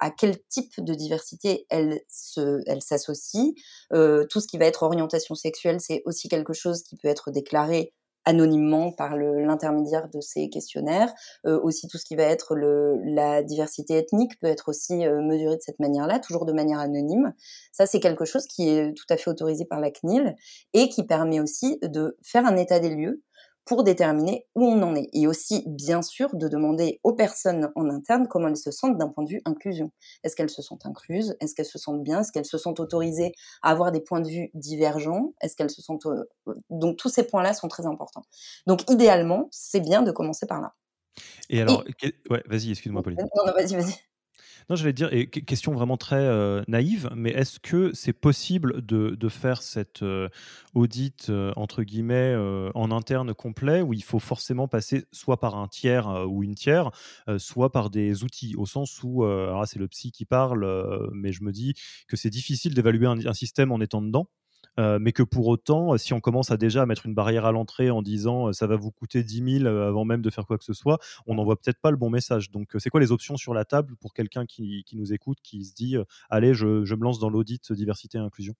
À quel type de diversité elle elle s'associe. tout ce qui va être orientation sexuelle, c'est aussi quelque chose qui peut être déclaré anonymement par l'intermédiaire de ces questionnaires. Euh, aussi tout ce qui va être la diversité ethnique peut être aussi euh, mesuré de cette manière-là, toujours de manière anonyme. Ça, c'est quelque chose qui est tout à fait autorisé par la CNIL et qui permet aussi de faire un état des lieux pour déterminer où on en est. Et aussi, bien sûr, de demander aux personnes en interne comment elles se sentent d'un point de vue inclusion. Est-ce qu'elles se sentent incluses? Est-ce qu'elles se sentent bien? Est-ce qu'elles se sentent autorisées à avoir des points de vue divergents? Est-ce qu'elles se sentent... Euh, donc tous ces points-là sont très importants. Donc idéalement, c'est bien de commencer par là. Et alors, ouais, vas-y, excuse-moi, Pauline. Non, non, vas-y, vas-y. Non, j'allais dire, et question vraiment très euh, naïve, mais est-ce que c'est possible de, faire cette euh, audit, euh, entre guillemets, en interne complet, où il faut forcément passer soit par un tiers ou une tiers, soit par des outils, au sens où, alors c'est le psy qui parle, mais je me dis que c'est difficile d'évaluer un système en étant dedans. Euh, mais que pour autant, si on commence à déjà mettre une barrière à l'entrée en disant euh, ça va vous coûter 10 000 euh, avant même de faire quoi que ce soit, on n'envoie peut-être pas le bon message. Donc, c'est quoi les options sur la table pour quelqu'un qui, nous écoute, qui se dit allez, je me lance dans l'audit diversité et inclusion?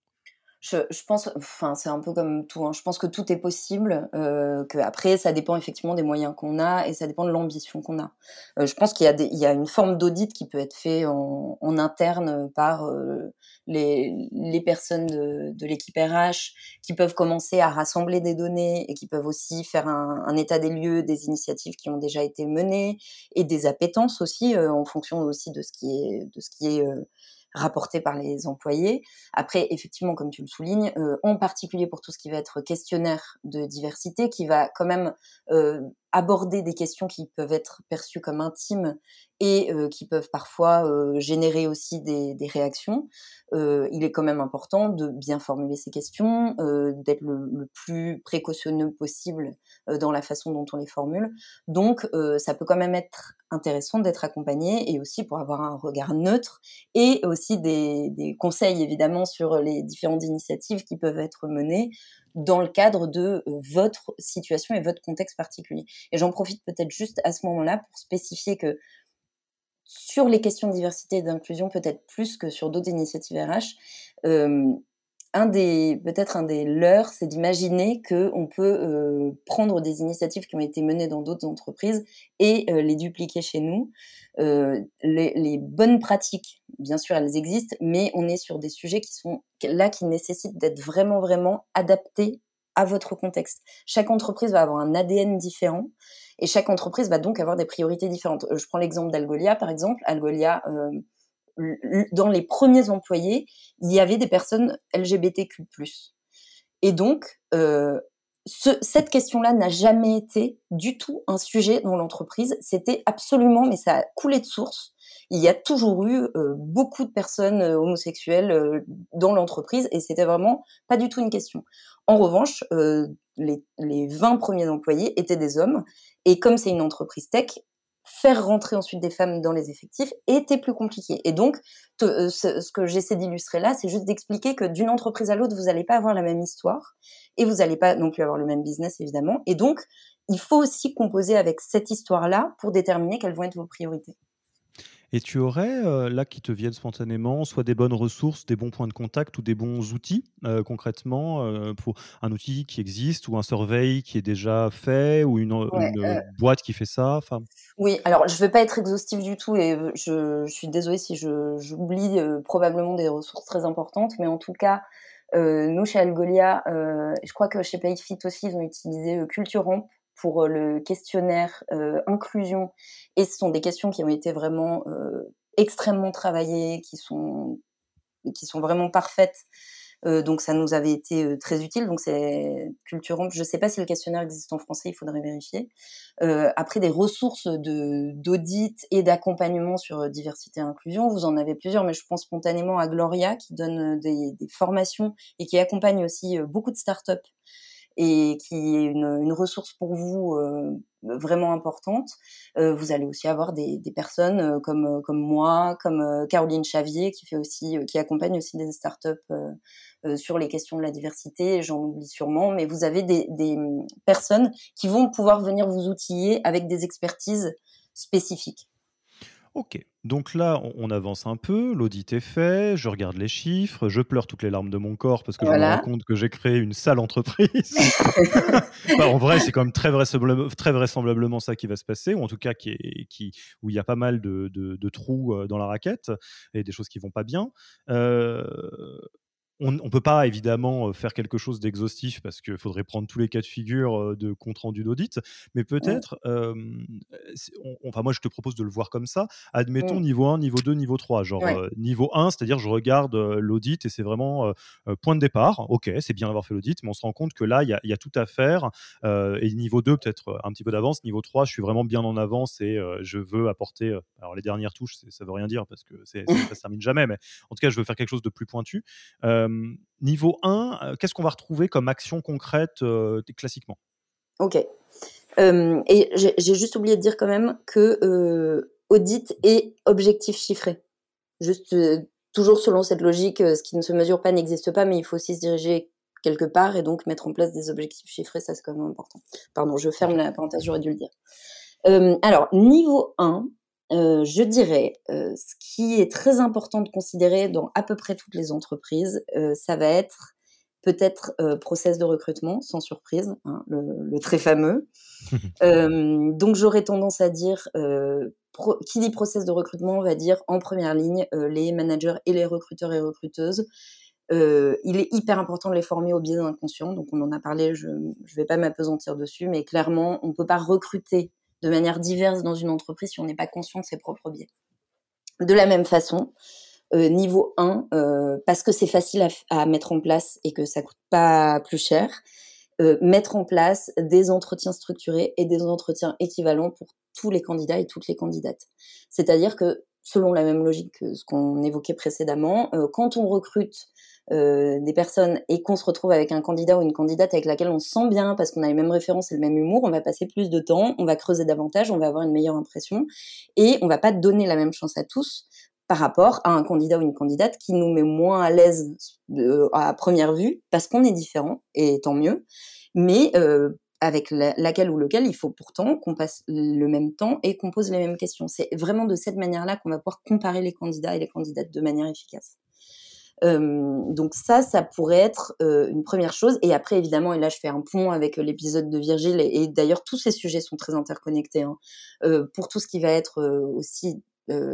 Je, pense, enfin, c'est un peu comme tout. Hein. Je pense que tout est possible. Euh, que après, ça dépend effectivement des moyens qu'on a et ça dépend de l'ambition qu'on a. Euh, je pense qu'il y a, une forme d'audit qui peut être fait en, interne par euh, les, personnes de, de l'équipe RH qui peuvent commencer à rassembler des données et qui peuvent aussi faire un, un, état des lieux des initiatives qui ont déjà été menées et des appétences aussi euh, en fonction aussi de ce qui est de ce qui est euh, rapporté par les employés. Après, effectivement, comme tu le soulignes, euh, en particulier pour tout ce qui va être questionnaire de diversité, qui va quand même euh, aborder des questions qui peuvent être perçues comme intimes et euh, qui peuvent parfois euh, générer aussi des, réactions, euh, il est quand même important de bien formuler ces questions, d'être le, plus précautionneux possible dans la façon dont on les formule. Donc, ça peut quand même être intéressant d'être accompagné et aussi pour avoir un regard neutre et aussi des conseils évidemment sur les différentes initiatives qui peuvent être menées dans le cadre de euh, votre situation et votre contexte particulier. Et j'en profite peut-être juste à ce moment-là pour spécifier que sur les questions de diversité et d'inclusion, peut-être plus que sur d'autres initiatives RH, euh, un des peut-être un des leurs, c'est d'imaginer que on peut euh, prendre des initiatives qui ont été menées dans d'autres entreprises et euh, les dupliquer chez nous. Euh, les, les, bonnes pratiques, bien sûr, elles existent, mais on est sur des sujets qui sont là qui nécessitent d'être vraiment vraiment adaptés à votre contexte. Chaque entreprise va avoir un ADN différent et chaque entreprise va donc avoir des priorités différentes. Euh, je prends l'exemple d'Algolia, par exemple. Algolia euh, dans les premiers employés, il y avait des personnes LGBTQ+. Et donc, euh, ce, cette question-là n'a jamais été du tout un sujet dans l'entreprise. C'était absolument, mais ça a coulé de source. Il y a toujours eu euh, beaucoup de personnes euh, homosexuelles euh, dans l'entreprise et c'était vraiment pas du tout une question. En revanche, euh, les, les 20 premiers employés étaient des hommes et comme c'est une entreprise tech, faire rentrer ensuite des femmes dans les effectifs était plus compliqué. Et donc, euh, ce, que j'essaie d'illustrer là, c'est juste d'expliquer que d'une entreprise à l'autre, vous n'allez pas avoir la même histoire et vous n'allez pas non plus avoir le même business, évidemment. Et donc, il faut aussi composer avec cette histoire-là pour déterminer quelles vont être vos priorités. Et tu aurais, euh, là, qui te viennent spontanément, soit des bonnes ressources, des bons points de contact ou des bons outils, euh, concrètement, euh, pour un outil qui existe ou un survey qui est déjà fait ou une, une boîte qui fait ça. Oui, alors je ne vais pas être exhaustive du tout et je, je suis désolée si j'oublie probablement des ressources très importantes, mais en tout cas, nous, chez Algolia, je crois que chez Payfit aussi, ils ont utilisé Culturamp pour le questionnaire inclusion et ce sont des questions qui ont été vraiment extrêmement travaillées, qui sont qui sont vraiment parfaites. Euh, donc ça nous avait été très utile. Donc c'est Culturant. Je ne sais pas si le questionnaire existe en français, il faudrait vérifier. Euh, après des ressources d'audit et d'accompagnement sur diversité et inclusion, vous en avez plusieurs, mais je pense spontanément à Gloria qui donne des formations et qui accompagne aussi beaucoup de startups et qui est une, ressource pour vous euh, vraiment importante. Euh, vous allez aussi avoir des, personnes euh, comme euh, comme moi, comme euh, Caroline Chavier qui fait aussi qui accompagne aussi des startups sur les questions de la diversité. J'en oublie sûrement, mais vous avez des, des personnes qui vont pouvoir venir vous outiller avec des expertises spécifiques. Ok, donc là, on, avance un peu, l'audit est fait, je regarde les chiffres, je pleure toutes les larmes de mon corps parce que je me rends compte que j'ai créé une sale entreprise. En vrai, c'est quand même très, vraisemblablement, ça qui va se passer, ou en tout cas qui qui, où il y a pas mal de, trous euh, dans la raquette et des choses qui vont pas bien. Euh, on ne peut pas évidemment faire quelque chose d'exhaustif parce qu'il faudrait prendre tous les cas de figure de compte rendu d'audit, mais peut-être, enfin moi je te propose de le voir comme ça, admettons niveau 1, niveau 2, niveau 3, genre niveau 1, c'est-à-dire je regarde l'audit et c'est vraiment point de départ, ok, c'est bien d'avoir fait l'audit, mais on se rend compte que là, il y, a tout à faire, et niveau 2, peut-être un petit peu d'avance, niveau 3, je suis vraiment bien en avance et je veux apporter, alors les dernières touches, ça veut rien dire parce que ça se termine jamais, mais en tout cas, je veux faire quelque chose de plus pointu niveau 1, qu'est-ce qu'on va retrouver comme action concrète classiquement? Ok. et j'ai juste oublié de dire quand même que audit et objectif chiffré. Juste toujours selon cette logique, ce qui ne se mesure pas n'existe pas, mais il faut aussi se diriger quelque part et donc mettre en place des objectifs chiffrés, ça c'est quand même important. Pardon, je ferme la parenthèse, j'aurais dû le dire. alors, niveau 1, euh, je dirais, euh, ce qui est très important de considérer dans à peu près toutes les entreprises, euh, ça va être peut-être process de recrutement, sans surprise, hein, le, très fameux. donc j'aurais tendance à dire, qui dit process de recrutement va dire en première ligne les managers et les recruteurs et recruteuses. il est hyper important de les former au biais inconscient, donc on en a parlé, je ne vais pas m'apesantir dessus, mais clairement, on ne peut pas recruter de manière diverse dans une entreprise si on n'est pas conscient de ses propres biais. De la même façon, euh, niveau 1, euh, parce que c'est facile à, mettre en place et que ça coûte pas plus cher, euh, mettre en place des entretiens structurés et des entretiens équivalents pour tous les candidats et toutes les candidates. C'est-à-dire que, selon la même logique que ce qu'on évoquait précédemment, quand on recrute euh, des personnes et qu'on se retrouve avec un candidat ou une candidate avec laquelle on se sent bien parce qu'on a les mêmes références et le même humour, on va passer plus de temps, on va creuser davantage, on va avoir une meilleure impression et on va pas donner la même chance à tous par rapport à un candidat ou une candidate qui nous met moins à l'aise euh, à première vue parce qu'on est différent et tant mieux, mais euh, avec laquelle ou lequel il faut pourtant qu'on passe le même temps et qu'on pose les mêmes questions. C'est vraiment de cette manière-là qu'on va pouvoir comparer les candidats et les candidates de manière efficace donc ça, ça pourrait être une première chose. Et après, évidemment, et là je fais un pont avec l'épisode de Virgile, et, d'ailleurs tous ces sujets sont très interconnectés. Hein, pour tout ce qui va être aussi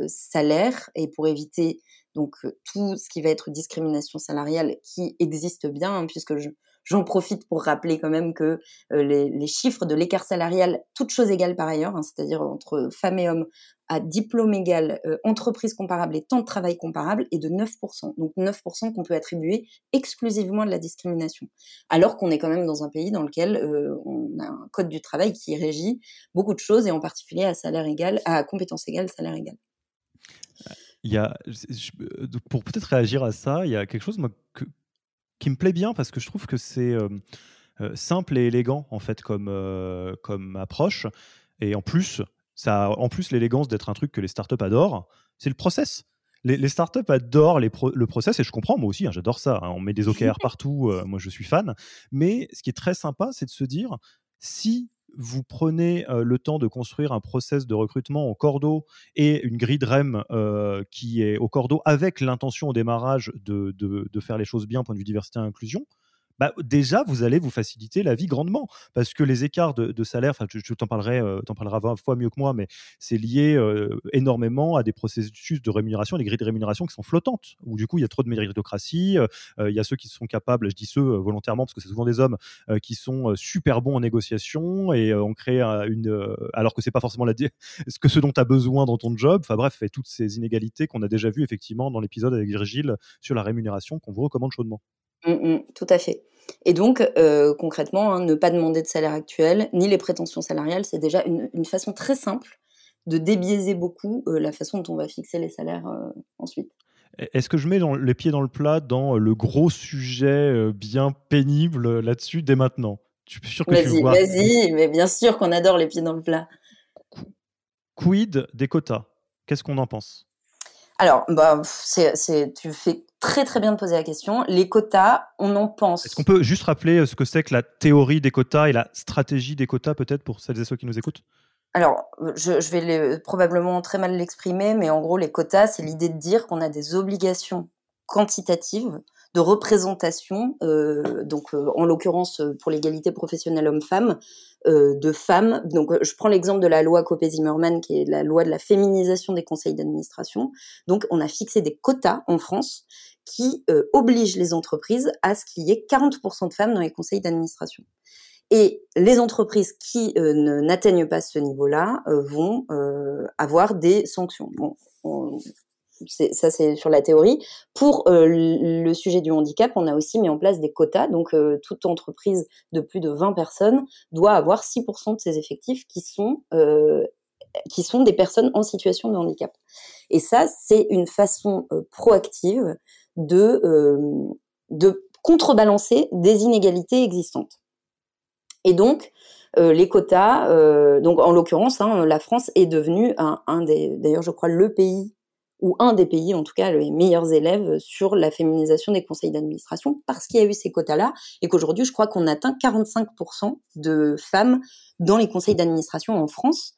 salaire, et pour éviter donc tout ce qui va être discrimination salariale qui existe bien, hein, puisque je, J'en profite pour rappeler quand même que les, chiffres de l'écart salarial, toutes choses égales par ailleurs, hein, c'est-à-dire entre femmes et hommes, à diplôme égal, entreprise comparable et temps de travail comparable, est de 9%. Donc 9% qu'on peut attribuer exclusivement de la discrimination. Alors qu'on est quand même dans un pays dans lequel on a un code du travail qui régit beaucoup de choses, et en particulier à salaire égal, à compétence égale, salaire égal. Il y a, pour peut-être réagir à ça, il y a quelque chose que, qui me plaît bien parce que je trouve que c'est simple et élégant en fait comme, comme approche. Et en plus, ça en plus l'élégance d'être un truc que les startups adorent, c'est le process. Les, startups adorent les le process et je comprends, moi aussi, hein, j'adore ça. Hein. on met des OKR partout, moi je suis fan. Mais ce qui est très sympa, c'est de se dire si vous prenez le temps de construire un process de recrutement au cordeau et une grille de REM qui est au cordeau avec l'intention au démarrage de, de, faire les choses bien point de vue diversité et inclusion, bah, déjà, vous allez vous faciliter la vie grandement. Parce que les écarts de, salaire, tu t'en parlerai, euh, t'en parleras 20 fois mieux que moi, mais c'est lié euh, énormément à des processus de rémunération, des grilles de rémunération qui sont flottantes, où du coup, il y a trop de méritocratie. Euh, il y a ceux qui sont capables, je dis ceux volontairement, parce que c'est souvent des hommes qui sont super bons en négociation et on crée une. alors que c'est pas forcément la, ce, que ce dont tu as besoin dans ton job. Enfin bref, et toutes ces inégalités qu'on a déjà vues effectivement dans l'épisode avec Virgile sur la rémunération qu'on vous recommande chaudement. Mmh, mmh, tout à fait. Et donc, euh, concrètement, hein, ne pas demander de salaire actuel, ni les prétentions salariales, c'est déjà une, façon très simple de débiaiser beaucoup euh, la façon dont on va fixer les salaires euh, ensuite. Est-ce que je mets les pieds dans le plat dans le gros sujet bien pénible là-dessus dès maintenant? Je suis sûr que Vas-y, vas-y, mais bien sûr qu'on adore les pieds dans le plat. Quid des quotas? Qu'est-ce qu'on en pense? Alors, bah, c'est, tu fais très très bien de poser la question. Les quotas, on en pense. Est-ce qu'on peut juste rappeler euh, ce que c'est que la théorie des quotas et la stratégie des quotas, peut-être, pour celles et ceux qui nous écoutent? Alors, je, vais probablement très mal l'exprimer, mais en gros, les quotas, c'est l'idée de dire qu'on a des obligations quantitatives de représentation, euh, donc euh, en l'occurrence pour l'égalité professionnelle homme-femme, de femmes. Donc je prends l'exemple de la loi Copé-Zimmermann, qui est la loi de la féminisation des conseils d'administration. Donc on a fixé des quotas en France qui obligent les entreprises à ce qu'il y ait 40% de femmes dans les conseils d'administration. Et les entreprises qui n'atteignent pas ce niveau-là vont avoir des sanctions. Bon, ça c'est sur la théorie. Pour euh, le sujet du handicap, on a aussi mis en place des quotas. Donc euh, toute entreprise de plus de 20 personnes doit avoir 6% de ses effectifs qui sont euh, qui sont des personnes en situation de handicap. Et ça, c'est une façon proactive de de contrebalancer des inégalités existantes. Et donc, les quotas, donc en l'occurrence, hein, la France est devenue un, un des, d'ailleurs, je crois, le pays ou un des pays, en tout cas les meilleurs élèves sur la féminisation des conseils d'administration, parce qu'il y a eu ces quotas-là, et qu'aujourd'hui, je crois qu'on atteint 45% de femmes dans les conseils d'administration en France,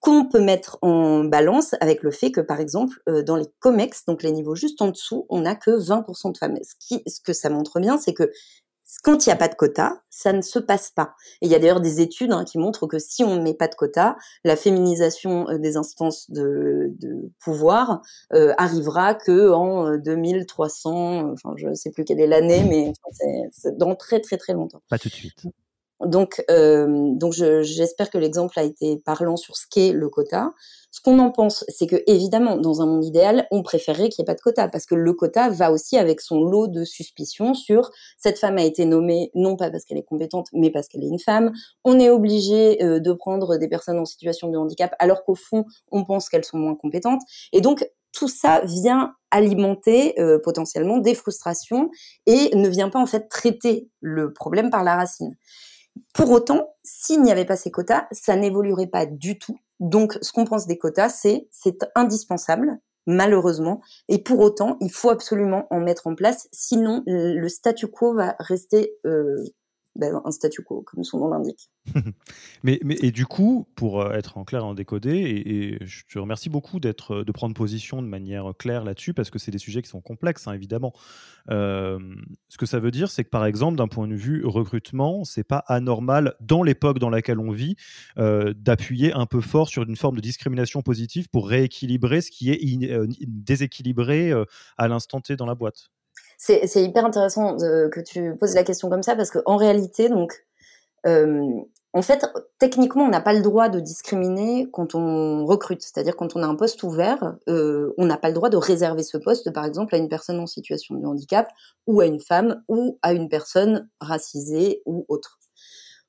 qu'on peut mettre en balance avec le fait que, par exemple, euh, dans les COMEX, donc les niveaux juste en dessous, on n'a que 20% de femmes. Ce, qui, ce que ça montre bien, c'est que quand il n'y a pas de quota, ça ne se passe pas. Et il y a d'ailleurs des études hein, qui montrent que si on ne met pas de quota, la féminisation euh, des instances de, pouvoir euh, arrivera que en 2300, euh, enfin je ne sais plus quelle est l'année, mais c'est dans très très très longtemps. Pas tout de suite. Donc, euh, donc j'espère que l'exemple a été parlant sur ce qu'est le quota. Ce qu'on en pense, c'est que évidemment, dans un monde idéal, on préférerait qu'il n'y ait pas de quota, parce que le quota va aussi avec son lot de suspicions sur cette femme a été nommée non pas parce qu'elle est compétente, mais parce qu'elle est une femme. On est obligé euh, de prendre des personnes en situation de handicap, alors qu'au fond, on pense qu'elles sont moins compétentes. Et donc, tout ça vient alimenter euh, potentiellement des frustrations et ne vient pas en fait traiter le problème par la racine. Pour autant, s'il n'y avait pas ces quotas, ça n'évoluerait pas du tout. Donc, ce qu'on pense des quotas, c'est c'est indispensable, malheureusement. Et pour autant, il faut absolument en mettre en place, sinon le statu quo va rester euh, ben, un statu quo, comme son nom l'indique. mais, mais, et du coup, pour euh, être en clair en décodé, et, je te remercie beaucoup d'être, euh, de prendre position de manière claire là-dessus, parce que c'est des sujets qui sont complexes, hein, évidemment. Euh, ce que ça veut dire, c'est que par exemple, d'un point de vue recrutement, c'est pas anormal, dans l'époque dans laquelle on vit, d'appuyer un peu fort sur une forme de discrimination positive pour rééquilibrer ce qui est déséquilibré à l'instant T dans la boîte. C'est hyper intéressant que tu poses la question comme ça parce qu'en réalité, donc, euh, en fait, techniquement, on n'a pas le droit de discriminer quand on recrute. C'est-à-dire quand on a un poste ouvert, euh, on n'a pas le droit de réserver ce poste, par exemple, à une personne en situation de handicap ou à une femme ou à une personne racisée ou autre.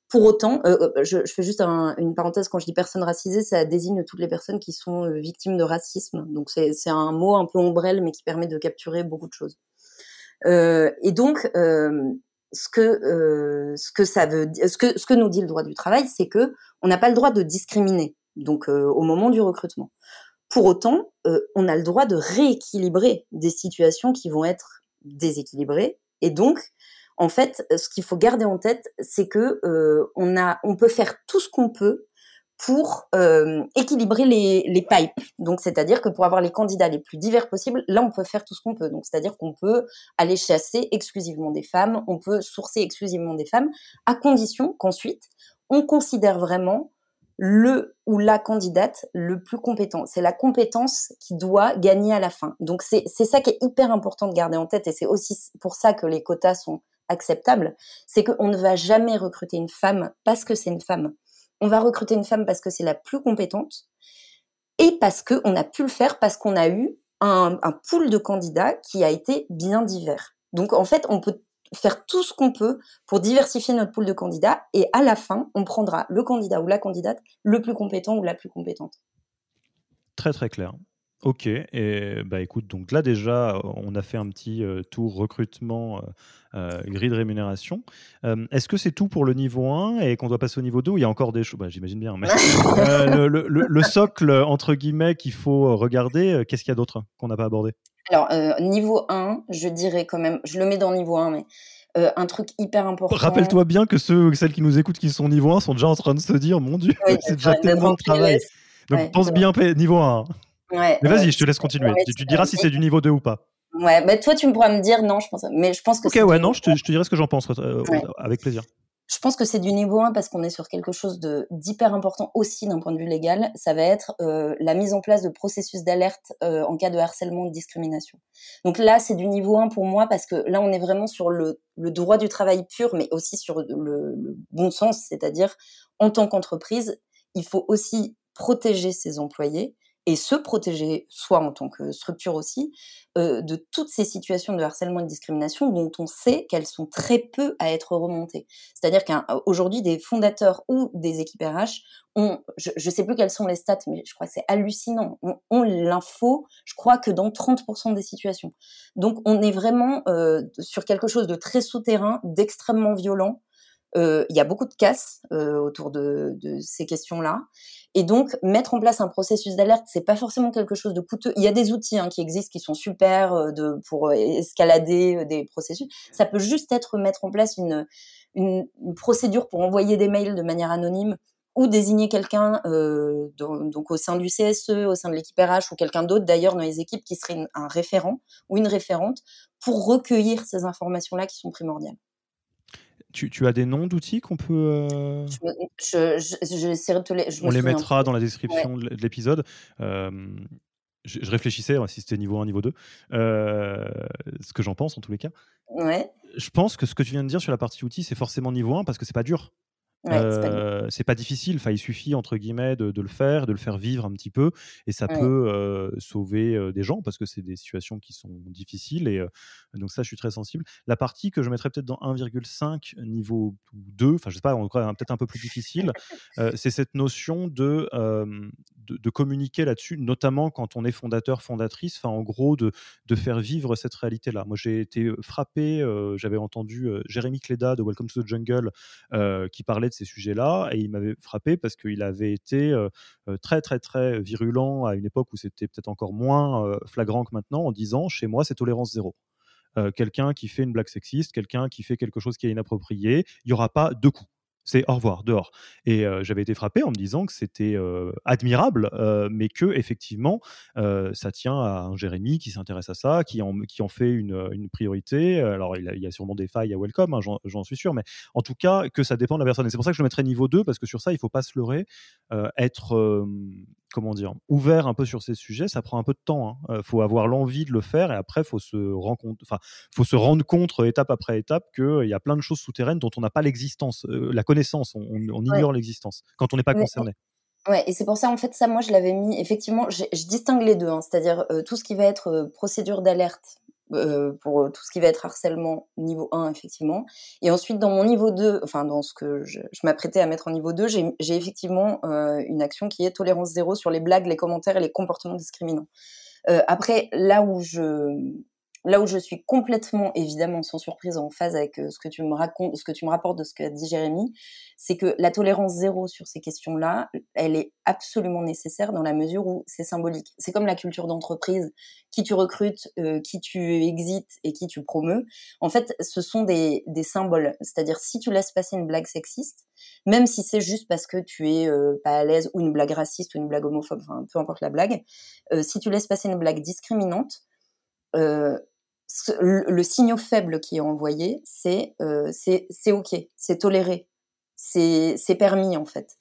Pour autant, euh, je, je, fais juste une parenthèse, quand je dis personne racisée, ça désigne toutes les personnes qui sont victimes de racisme. Donc c'est un mot un peu ombrelle, mais qui permet de capturer beaucoup de choses. Euh, et donc, euh, ce que euh, ce que ça veut ce que ce que nous dit le droit du travail, c'est que on n'a pas le droit de discriminer. Donc, au moment du recrutement. Pour autant, on a le droit de rééquilibrer des situations qui vont être déséquilibrées. Et donc, en fait, ce qu'il faut garder en tête, c'est que on a, on peut faire tout ce qu'on peut pour euh, équilibrer les, les pipes. Donc, c'est-à-dire que pour avoir les candidats les plus divers possibles, là, on peut faire tout ce qu'on peut. Donc, c'est-à-dire qu'on peut aller chasser exclusivement des femmes, on peut sourcer exclusivement des femmes, à condition qu'ensuite, on considère vraiment le ou la candidate le plus compétent. C'est la compétence qui doit gagner à la fin. Donc, c'est ça qui est hyper important de garder en tête, et c'est aussi pour ça que les quotas sont acceptables, c'est qu'on ne va jamais recruter une femme parce que c'est une femme on va recruter une femme parce que c'est la plus compétente et parce qu'on a pu le faire parce qu'on a eu un, pool de candidats qui a été bien divers. Donc en fait, on peut faire tout ce qu'on peut pour diversifier notre pool de candidats et à la fin, on prendra le candidat ou la candidate le plus compétent ou la plus compétente. Très très clair. Ok, et bah écoute, donc là déjà, on a fait un petit euh, tour recrutement, euh, euh, grille de rémunération. Est-ce que c'est tout pour le niveau 1 et qu'on doit passer au niveau 2 ou il y a encore des choses bah, J'imagine bien, mais le, socle, entre guillemets, qu'il faut regarder, qu'est-ce qu'il y a d'autre qu'on n'a pas abordé? Alors, niveau 1, je dirais quand même, je le mets dans niveau 1, mais un truc hyper important. Rappelle-toi bien que ceux, celles qui nous écoutent qui sont niveau 1 sont déjà en train de se dire, mon Dieu, c'est déjà tellement de travail. Donc pense bien niveau 1. Mais vas-y, je te laisse continuer. tu, diras si c'est du niveau 2 ou pas. Ouais, mais toi, tu me pourras me dire non, je pense. Mais je pense que. Ok, ouais, non, je te, je te, dirai ce que j'en pense avec plaisir. Je pense que c'est du niveau 1 parce qu'on est sur quelque chose d'hyper important aussi d'un point de vue légal. Ça va être euh, la mise en place de processus d'alerte euh, en cas de harcèlement ou de discrimination. Donc là, c'est du niveau 1 pour moi parce que là, on est vraiment sur le, le droit du travail pur, mais aussi sur le, le bon sens, c'est-à-dire en tant qu'entreprise, il faut aussi protéger ses employés et se protéger, soit en tant que structure aussi, euh, de toutes ces situations de harcèlement et de discrimination dont on sait qu'elles sont très peu à être remontées. C'est-à-dire qu'aujourd'hui, des fondateurs ou des équipes RH ont, je ne sais plus quelles sont les stats, mais je crois que c'est hallucinant, ont, l'info, je crois que dans 30% des situations. Donc on est vraiment euh, sur quelque chose de très souterrain, d'extrêmement violent, il y a beaucoup de casse euh, autour de, de ces questions-là. Et donc, mettre en place un processus d'alerte, c'est pas forcément quelque chose de coûteux. Il y a des outils hein, qui existent, qui sont super euh, de, pour escalader des processus. Ça peut juste être mettre en place une, une, une procédure pour envoyer des mails de manière anonyme ou désigner quelqu'un euh, donc au sein du CSE, au sein de l'équipe RH ou quelqu'un d'autre d'ailleurs dans les équipes qui serait un référent ou une référente pour recueillir ces informations-là qui sont primordiales. Tu, as des noms d'outils qu'on peut. Euh... Je, je, de te les. On les mettra dans la description de l'épisode. Euh, je, réfléchissais si c'était niveau 1, niveau 2. Euh, ce que j'en pense en tous les cas. Ouais. Je pense que ce que tu viens de dire sur la partie outils, c'est forcément niveau 1 parce que c'est pas dur. Euh, c'est pas, difficile. Enfin, il suffit entre guillemets de, le faire, de le faire vivre un petit peu, et ça peut euh, sauver euh, des gens parce que c'est des situations qui sont difficiles. Et donc ça, je suis très sensible. La partie que je mettrais peut-être dans 1,5 niveau 2, enfin je sais pas, peut-être un peu plus difficile, c'est cette notion de, de, communiquer là-dessus, notamment quand on est fondateur, fondatrice. Enfin, en gros, de, de faire vivre cette réalité-là. Moi, j'ai été frappé. J'avais entendu Jérémy Cléda de Welcome to the Jungle qui parlait de ces sujets-là et il m'avait frappé parce qu'il avait été euh, euh, très très très virulent à une époque où c'était peut-être encore moins euh, flagrant que maintenant en disant chez moi c'est tolérance zéro. quelqu'un qui fait une blague sexiste, quelqu'un qui fait quelque chose qui est inapproprié, il n'y aura pas deux coups c'est au revoir dehors. Et j'avais été frappé en me disant que c'était admirable, mais que effectivement, ça tient à un Jérémy qui s'intéresse à ça, qui en, fait une, priorité. Alors, il, y a sûrement des failles à Welcome, hein, j'en suis sûr, mais en tout cas, que ça dépend de la personne. Et c'est pour ça que je le mettrais niveau 2, parce que sur ça, il ne faut pas se leurrer. être comment dire, ouvert un peu sur ces sujets, ça prend un peu de temps. Il hein. faut avoir l'envie de le faire et après, faut se enfin, faut se rendre compte étape après étape qu'il y a plein de choses souterraines dont on n'a pas l'existence, la connaissance, on, ignore l'existence quand on n'est pas concerné. Ouais, et c'est pour ça, en fait, ça, moi, je l'avais mis, effectivement, je, distingue les deux, hein. c'est-à-dire tout ce qui va être procédure d'alerte euh, pour euh, tout ce qui va être harcèlement niveau 1, effectivement. Et ensuite, dans mon niveau 2, enfin, dans ce que je, m'apprêtais à mettre en niveau 2, j'ai effectivement euh, une action qui est tolérance zéro sur les blagues, les commentaires et les comportements discriminants. Euh, après, là où je Là où je suis complètement, évidemment, sans surprise, en phase avec euh, ce que tu me racontes, ce que tu me rapportes de ce qu'a dit Jérémy, c'est que la tolérance zéro sur ces questions-là, elle est absolument nécessaire dans la mesure où c'est symbolique. C'est comme la culture d'entreprise, qui tu recrutes, euh, qui tu exites et qui tu promeus. En fait, ce sont des, des symboles. C'est-à-dire, si tu laisses passer une blague sexiste, même si c'est juste parce que tu es euh, pas à l'aise, ou une blague raciste, ou une blague homophobe, enfin, peu importe la blague, si tu laisses passer une blague discriminante, le, signal faible qui est envoyé, c'est euh, c'est ok, c'est toléré, c'est permis en fait.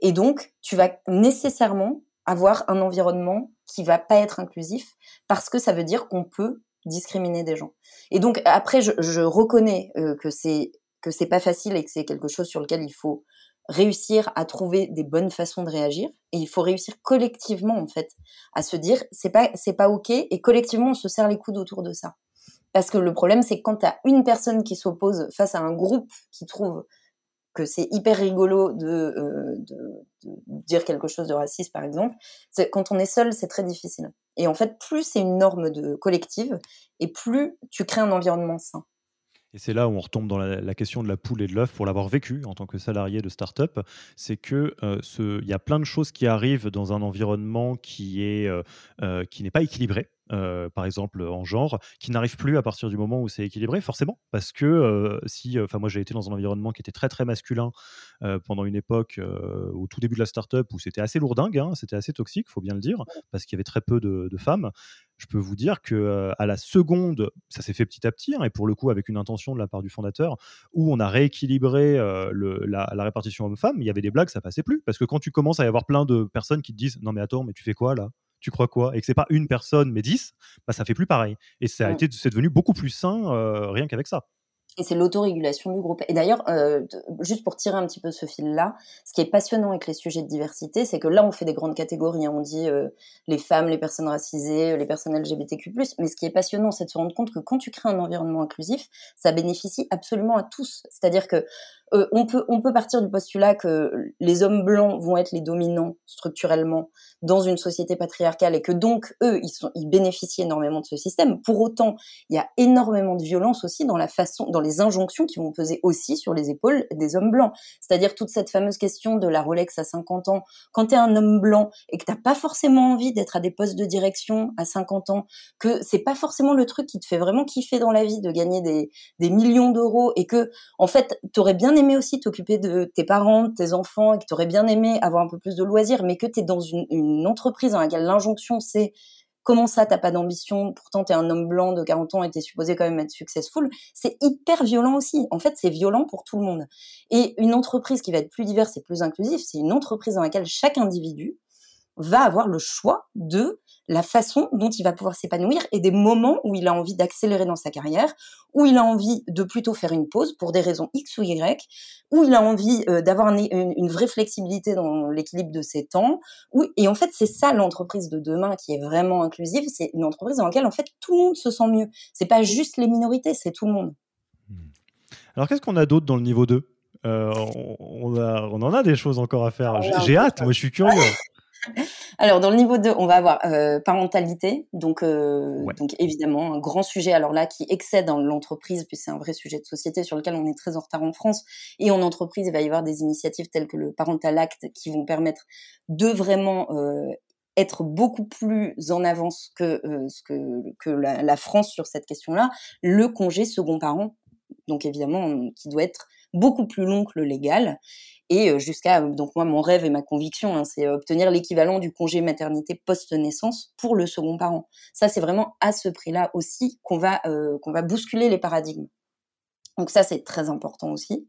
Et donc, tu vas nécessairement avoir un environnement qui va pas être inclusif parce que ça veut dire qu'on peut discriminer des gens. Et donc après, je, je reconnais euh, que c'est que c'est pas facile et que c'est quelque chose sur lequel il faut réussir à trouver des bonnes façons de réagir et il faut réussir collectivement en fait à se dire c'est pas c'est pas ok et collectivement on se serre les coudes autour de ça parce que le problème, c'est que quand tu as une personne qui s'oppose face à un groupe qui trouve que c'est hyper rigolo de, euh, dire quelque chose de raciste, par exemple, quand on est seul, c'est très difficile. Et en fait, plus c'est une norme de collective, et plus tu crées un environnement sain. Et c'est là où on retombe dans la, question de la poule et de l'œuf pour l'avoir vécu en tant que salarié de start-up. C'est que euh, il y a plein de choses qui arrivent dans un environnement qui est euh, qui n'est pas équilibré par exemple en genre, qui n'arrivent plus à partir du moment où c'est équilibré, forcément, parce que si, enfin moi j'ai été dans un environnement qui était très très masculin pendant une époque au tout début de la startup où c'était assez lourdingue, hein, c'était assez toxique, faut bien le dire, parce qu'il y avait très peu de, femmes. Je peux vous dire que à la seconde, ça s'est fait petit à petit, hein, et pour le coup avec une intention de la part du fondateur, où on a rééquilibré la, répartition homme-femme, il y avait des blagues, ça passait plus, parce que quand tu commences à y avoir plein de personnes qui te disent non mais attends, mais tu fais quoi là? Tu crois quoi Et que c'est pas une personne, mais dix, bah, ça fait plus pareil. Et ça a été, c'est devenu beaucoup plus sain euh, rien qu'avec ça. Et c'est l'autorégulation du groupe. Et d'ailleurs, euh, juste pour tirer un petit peu ce fil-là, ce qui est passionnant avec les sujets de diversité, c'est que là, on fait des grandes catégories. Hein. On dit euh, les femmes, les personnes racisées, les personnes LGBTQ+. Mais ce qui est passionnant, c'est de se rendre compte que quand tu crées un environnement inclusif, ça bénéficie absolument à tous. C'est-à-dire que euh, on, peut, on peut partir du postulat que les hommes blancs vont être les dominants structurellement dans une société patriarcale et que donc eux, ils, sont, ils bénéficient énormément de ce système. Pour autant, il y a énormément de violence aussi dans la façon, dans les injonctions qui vont peser aussi sur les épaules des hommes blancs. C'est-à-dire toute cette fameuse question de la Rolex à 50 ans. Quand tu es un homme blanc et que t'as pas forcément envie d'être à des postes de direction à 50 ans, que c'est pas forcément le truc qui te fait vraiment kiffer dans la vie de gagner des, des millions d'euros et que en fait, t'aurais bien aimé aussi t'occuper de tes parents, de tes enfants, et que tu aurais bien aimé avoir un peu plus de loisirs, mais que tu es dans une, entreprise dans laquelle l'injonction c'est comment ça t'as pas d'ambition, pourtant tu es un homme blanc de 40 ans et tu es supposé quand même être successful, c'est hyper violent aussi. En fait, c'est violent pour tout le monde. Et une entreprise qui va être plus diverse et plus inclusive, c'est une entreprise dans laquelle chaque individu va avoir le choix de la façon dont il va pouvoir s'épanouir et des moments où il a envie d'accélérer dans sa carrière, où il a envie de plutôt faire une pause pour des raisons X ou Y, où il a envie euh, d'avoir une, vraie flexibilité dans l'équilibre de ses temps. et en fait, c'est ça l'entreprise de demain qui est vraiment inclusive. C'est une entreprise dans laquelle en fait tout le monde se sent mieux. C'est pas juste les minorités, c'est tout le monde. Hmm. Alors qu'est-ce qu'on a d'autre dans le niveau 2 euh, on, on, en a des choses encore à faire. J'ai hâte, moi je suis curieux. Alors, dans le niveau 2, on va avoir euh, parentalité. Donc, euh, donc, évidemment, un grand sujet, alors là, qui excède dans l'entreprise, puis c'est un vrai sujet de société sur lequel on est très en retard en France. Et en entreprise, il va y avoir des initiatives telles que le Parental Act qui vont permettre de vraiment euh, être beaucoup plus en avance que ce que, que la, la France sur cette question-là. Le congé second parent, donc évidemment, qui doit être beaucoup plus long que le légal et jusqu'à donc moi mon rêve et ma conviction hein, c'est obtenir l'équivalent du congé maternité post-naissance pour le second parent. Ça c'est vraiment à ce prix-là aussi qu'on va qu'on va bousculer les paradigmes. Donc ça c'est très important aussi.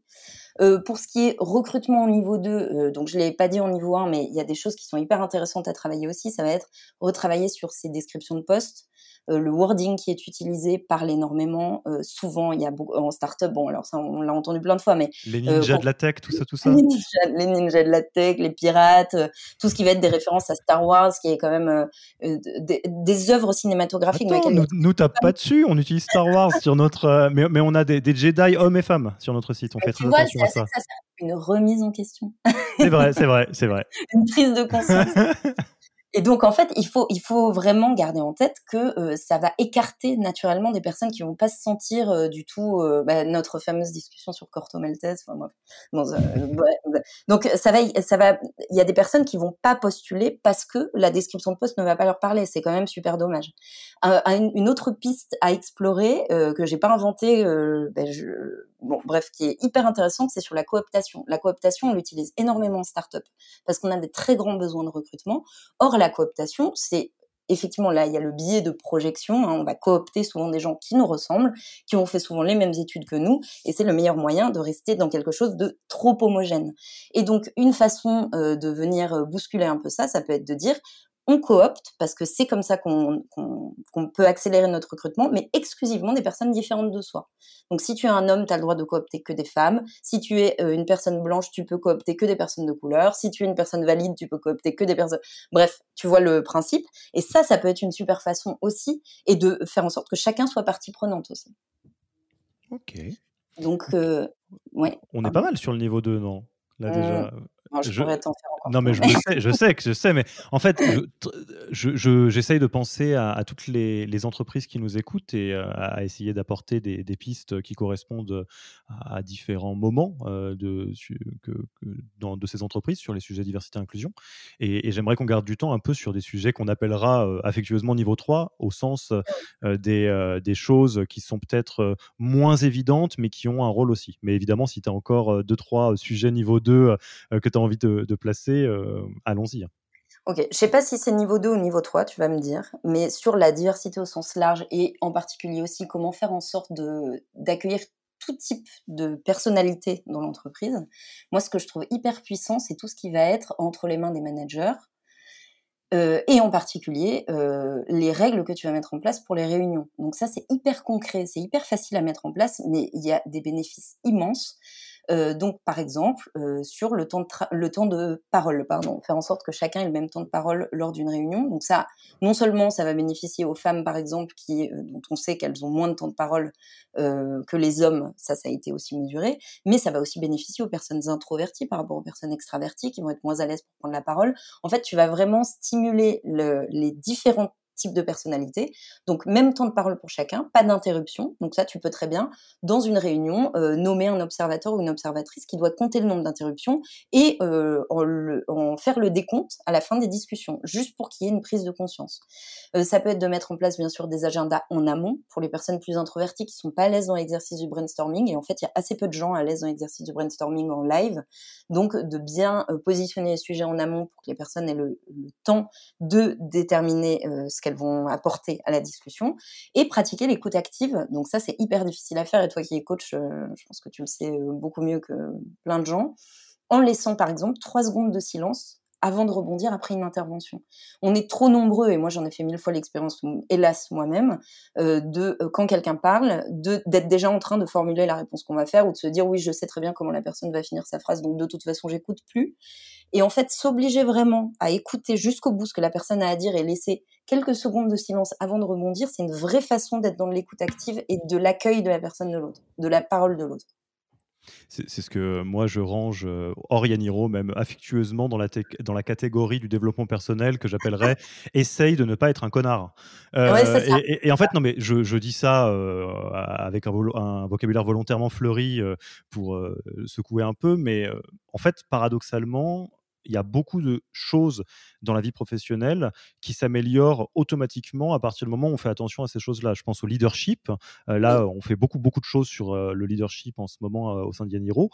pour ce qui est recrutement au niveau 2, donc je l'ai pas dit en niveau 1 mais il y a des choses qui sont hyper intéressantes à travailler aussi, ça va être retravailler sur ces descriptions de postes, euh, le wording qui est utilisé parle énormément. Euh, souvent, il y a beaucoup, en startup, bon, alors ça, on l'a entendu plein de fois, mais les euh, ninjas de la tech, tout ça, tout ça. Les ninjas, de la tech, les pirates, tout ce qui va être des références à Star Wars, qui est quand même des, œuvres cinématographiques. Attends, nous, nous tape pas dessus. On utilise Star Wars sur notre, mais, mais, on a des, des, Jedi hommes et femmes sur notre site. On fait très attention à ça. ça une remise en question. C'est vrai, c'est vrai, c'est vrai. une prise de conscience. Et donc en fait, il faut il faut vraiment garder en tête que euh, ça va écarter naturellement des personnes qui vont pas se sentir euh, du tout euh, bah, notre fameuse discussion sur Corto Maltese. Enfin, donc ça va ça va il y a des personnes qui vont pas postuler parce que la description de poste ne va pas leur parler. C'est quand même super dommage. une autre piste à explorer que j'ai pas inventée, ben je, bon, bref, qui est hyper intéressante, c'est sur la cooptation. La cooptation, on l'utilise énormément en start-up parce qu'on a des très grands besoins de recrutement. Or, la cooptation, c'est effectivement, là, il y a le biais de projection. Hein. on va coopter souvent des gens qui nous ressemblent, qui ont fait souvent les mêmes études que nous, et c'est le meilleur moyen de rester dans quelque chose de trop homogène. Et donc, une façon euh, de venir euh, bousculer un peu ça, ça peut être de dire, on coopte parce que c'est comme ça qu'on peut accélérer notre recrutement, mais exclusivement des personnes différentes de soi. Donc si tu es un homme, tu as le droit de coopter que des femmes. Si tu es euh, une personne blanche, tu peux coopter que des personnes de couleur. Si tu es une personne valide, tu peux coopter que des personnes... Bref, tu vois le principe. Et ça, ça peut être une super façon aussi, et de faire en sorte que chacun soit partie prenante aussi. Ok. Donc, euh, ouais. On est pas mal sur le niveau 2, non? Là déjà. Je, pourrais t'en faire encore. Non, mais je, sais, je sais que je sais, mais en fait, j'essaye de penser à, toutes les, entreprises qui nous écoutent et euh, à essayer d'apporter des, pistes qui correspondent à, différents moments euh, de, que, dans, de ces entreprises sur les sujets diversité et inclusion. Et, j'aimerais qu'on garde du temps un peu sur des sujets qu'on appellera euh, affectueusement niveau 3, au sens des, des choses qui sont peut-être moins évidentes, mais qui ont un rôle aussi. Mais évidemment, si tu as encore deux, trois sujets niveau 2 que tu as envie de, placer, allons-y. Hein. Ok, je ne sais pas si c'est niveau 2 ou niveau 3, tu vas me dire, mais sur la diversité au sens large et en particulier aussi comment faire en sorte d'accueillir tout type de personnalité dans l'entreprise, moi ce que je trouve hyper puissant, c'est tout ce qui va être entre les mains des managers, euh, et en particulier euh, les règles que tu vas mettre en place pour les réunions. Donc ça, c'est hyper concret, c'est hyper facile à mettre en place, mais il y a des bénéfices immenses. Euh, donc, par exemple, euh, sur le temps, de le temps de parole, pardon, faire en sorte que chacun ait le même temps de parole lors d'une réunion. Donc ça, non seulement ça va bénéficier aux femmes, par exemple, qui, euh, dont on sait qu'elles ont moins de temps de parole que les hommes, ça, ça a été aussi mesuré, mais ça va aussi bénéficier aux personnes introverties par rapport aux personnes extraverties qui vont être moins à l'aise pour prendre la parole. En fait, tu vas vraiment stimuler le, les différentes type de personnalité. Donc, même temps de parole pour chacun, pas d'interruption. Donc ça, tu peux très bien, dans une réunion, euh, nommer un observateur ou une observatrice qui doit compter le nombre d'interruptions et euh, en, faire le décompte à la fin des discussions, juste pour qu'il y ait une prise de conscience. Euh, ça peut être de mettre en place, bien sûr, des agendas en amont pour les personnes plus introverties qui sont pas à l'aise dans l'exercice du brainstorming. Et en fait, il y a assez peu de gens à l'aise dans l'exercice du brainstorming en live. Donc, de bien positionner les sujets en amont pour que les personnes aient le, le temps de déterminer ce qu'elles vont apporter à la discussion et pratiquer l'écoute active. Donc ça, c'est hyper difficile à faire et toi qui es coach, euh, je pense que tu le sais euh, beaucoup mieux que plein de gens, en laissant par exemple trois secondes de silence avant de rebondir après une intervention. On est trop nombreux, et moi j'en ai fait mille fois l'expérience, hélas moi-même, euh, de quand quelqu'un parle, d'être déjà en train de formuler la réponse qu'on va faire ou de se dire oui, je sais très bien comment la personne va finir sa phrase, donc de toute façon j'écoute plus. Et en fait, s'obliger vraiment à écouter jusqu'au bout ce que la personne a à dire et laisser quelques secondes de silence avant de rebondir, c'est une vraie façon d'être dans l'écoute active et de l'accueil de la personne de l'autre, de la parole de l'autre. C'est ce que moi je range euh, hors Yaniro, même affectueusement dans la, dans la catégorie du développement personnel que j'appellerais essaye de ne pas être un connard. Euh, et, en fait, non, mais je, dis ça euh, avec un, un, vocabulaire volontairement fleuri pour secouer un peu, mais en fait, paradoxalement, il y a beaucoup de choses dans la vie professionnelle qui s'améliorent automatiquement à partir du moment où on fait attention à ces choses-là. Je pense au leadership. Euh, là, on fait beaucoup, beaucoup de choses sur euh, le leadership en ce moment euh, au sein d'Yaniro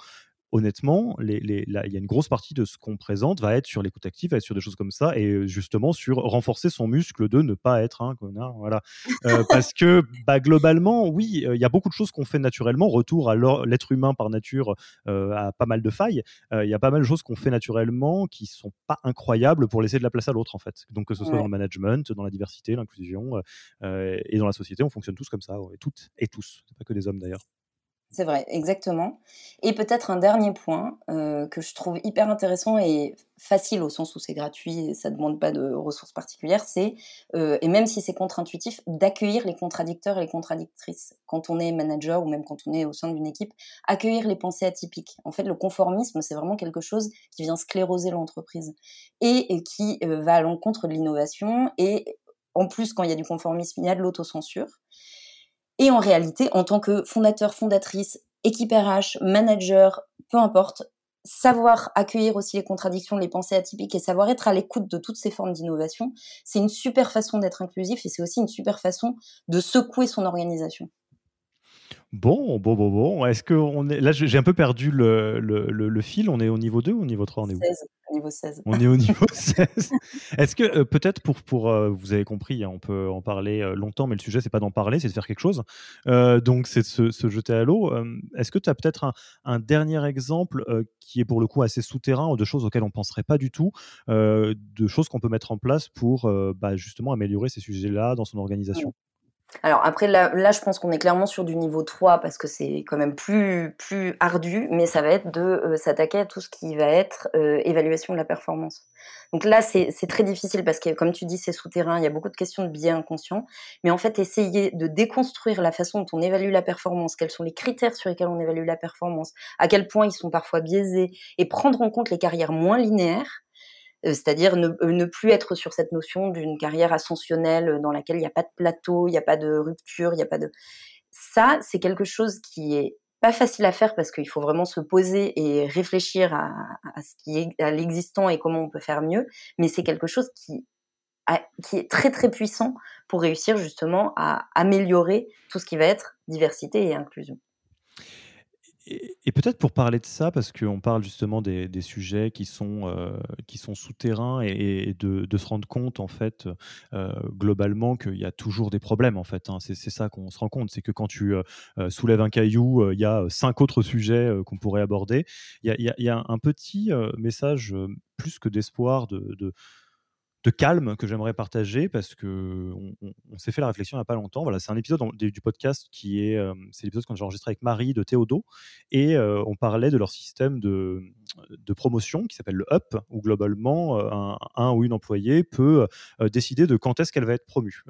honnêtement, il y a une grosse partie de ce qu'on présente va être sur l'écoute active, va être sur des choses comme ça, et justement sur renforcer son muscle de ne pas être un connard. Voilà. parce que bah, globalement, oui, il y a beaucoup de choses qu'on fait naturellement. Retour à l'être humain par nature a pas mal de failles. Il y a pas mal de choses qu'on fait naturellement qui sont pas incroyables pour laisser de la place à l'autre, en fait. Donc que ce soit dans le management, dans la diversité, l'inclusion, et dans la société, on fonctionne tous comme ça, et toutes et tous, pas que des hommes d'ailleurs. C'est vrai, exactement. Et peut-être un dernier point euh, que je trouve hyper intéressant et facile au sens où c'est gratuit et ça ne demande pas de ressources particulières, c'est, euh, et même si c'est contre-intuitif, d'accueillir les contradicteurs et les contradictrices. Quand on est manager ou même quand on est au sein d'une équipe, accueillir les pensées atypiques. En fait, le conformisme, c'est vraiment quelque chose qui vient scléroser l'entreprise et, qui euh, va à l'encontre de l'innovation. Et en plus, quand il y a du conformisme, il y a de l'autocensure. Et en réalité, en tant que fondateur, fondatrice, équipe RH, manager, peu importe, savoir accueillir aussi les contradictions, les pensées atypiques et savoir être à l'écoute de toutes ces formes d'innovation, c'est une super façon d'être inclusif et c'est aussi une super façon de secouer son organisation. Bon, bon, bon, bon. Est-ce que on est là J'ai un peu perdu le, le, le, fil. On est au niveau 2 ou au niveau 3 On est où? 16, niveau 16. On est au niveau 16. Est-ce que euh, peut-être pour, pour euh, vous avez compris, hein, on peut en parler euh, longtemps, mais le sujet c'est pas d'en parler, c'est de faire quelque chose. donc c'est de se, jeter à l'eau. Est-ce que tu as peut-être un, un, dernier exemple qui est pour le coup assez souterrain ou de choses auxquelles on penserait pas du tout, de choses qu'on peut mettre en place pour bah, justement améliorer ces sujets-là dans son organisation? Alors après, là, là je pense qu'on est clairement sur du niveau 3 parce que c'est quand même plus, plus ardu, mais ça va être de euh, s'attaquer à tout ce qui va être euh, évaluation de la performance. Donc là, c'est très difficile parce que, comme tu dis, c'est souterrain, il y a beaucoup de questions de biais inconscients, mais en fait, essayer de déconstruire la façon dont on évalue la performance, quels sont les critères sur lesquels on évalue la performance, à quel point ils sont parfois biaisés, et prendre en compte les carrières moins linéaires, c'est-à-dire ne, euh, ne, plus être sur cette notion d'une carrière ascensionnelle euh, dans laquelle il n'y a pas de plateau, il n'y a pas de rupture, il n'y a pas de... Ça, c'est quelque chose qui est pas facile à faire parce qu'il faut vraiment se poser et réfléchir à, à ce qui est à l'existant et comment on peut faire mieux, mais c'est quelque chose qui qui est très très puissant pour réussir justement à améliorer tout ce qui va être diversité et inclusion. Et, peut-être pour parler de ça, parce qu'on parle justement des, sujets qui sont, euh, qui sont souterrains et, de, se rendre compte, en fait, euh, globalement, qu'il y a toujours des problèmes, en fait. Hein. C'est, ça qu'on se rend compte. C'est que quand tu euh, soulèves un caillou, il y a cinq autres sujets qu'on pourrait aborder. Il y a, un petit message, plus que d'espoir, de de calme que j'aimerais partager parce que on, s'est fait la réflexion il n'y a pas longtemps. Voilà, c'est un épisode du podcast qui est, euh, c'est l'épisode qu'on j'ai enregistré avec Marie de Théodo et euh, on parlait de leur système de, de promotion qui s'appelle le UP où globalement euh, un, ou une employée peut décider de quand est-ce qu'elle va être promue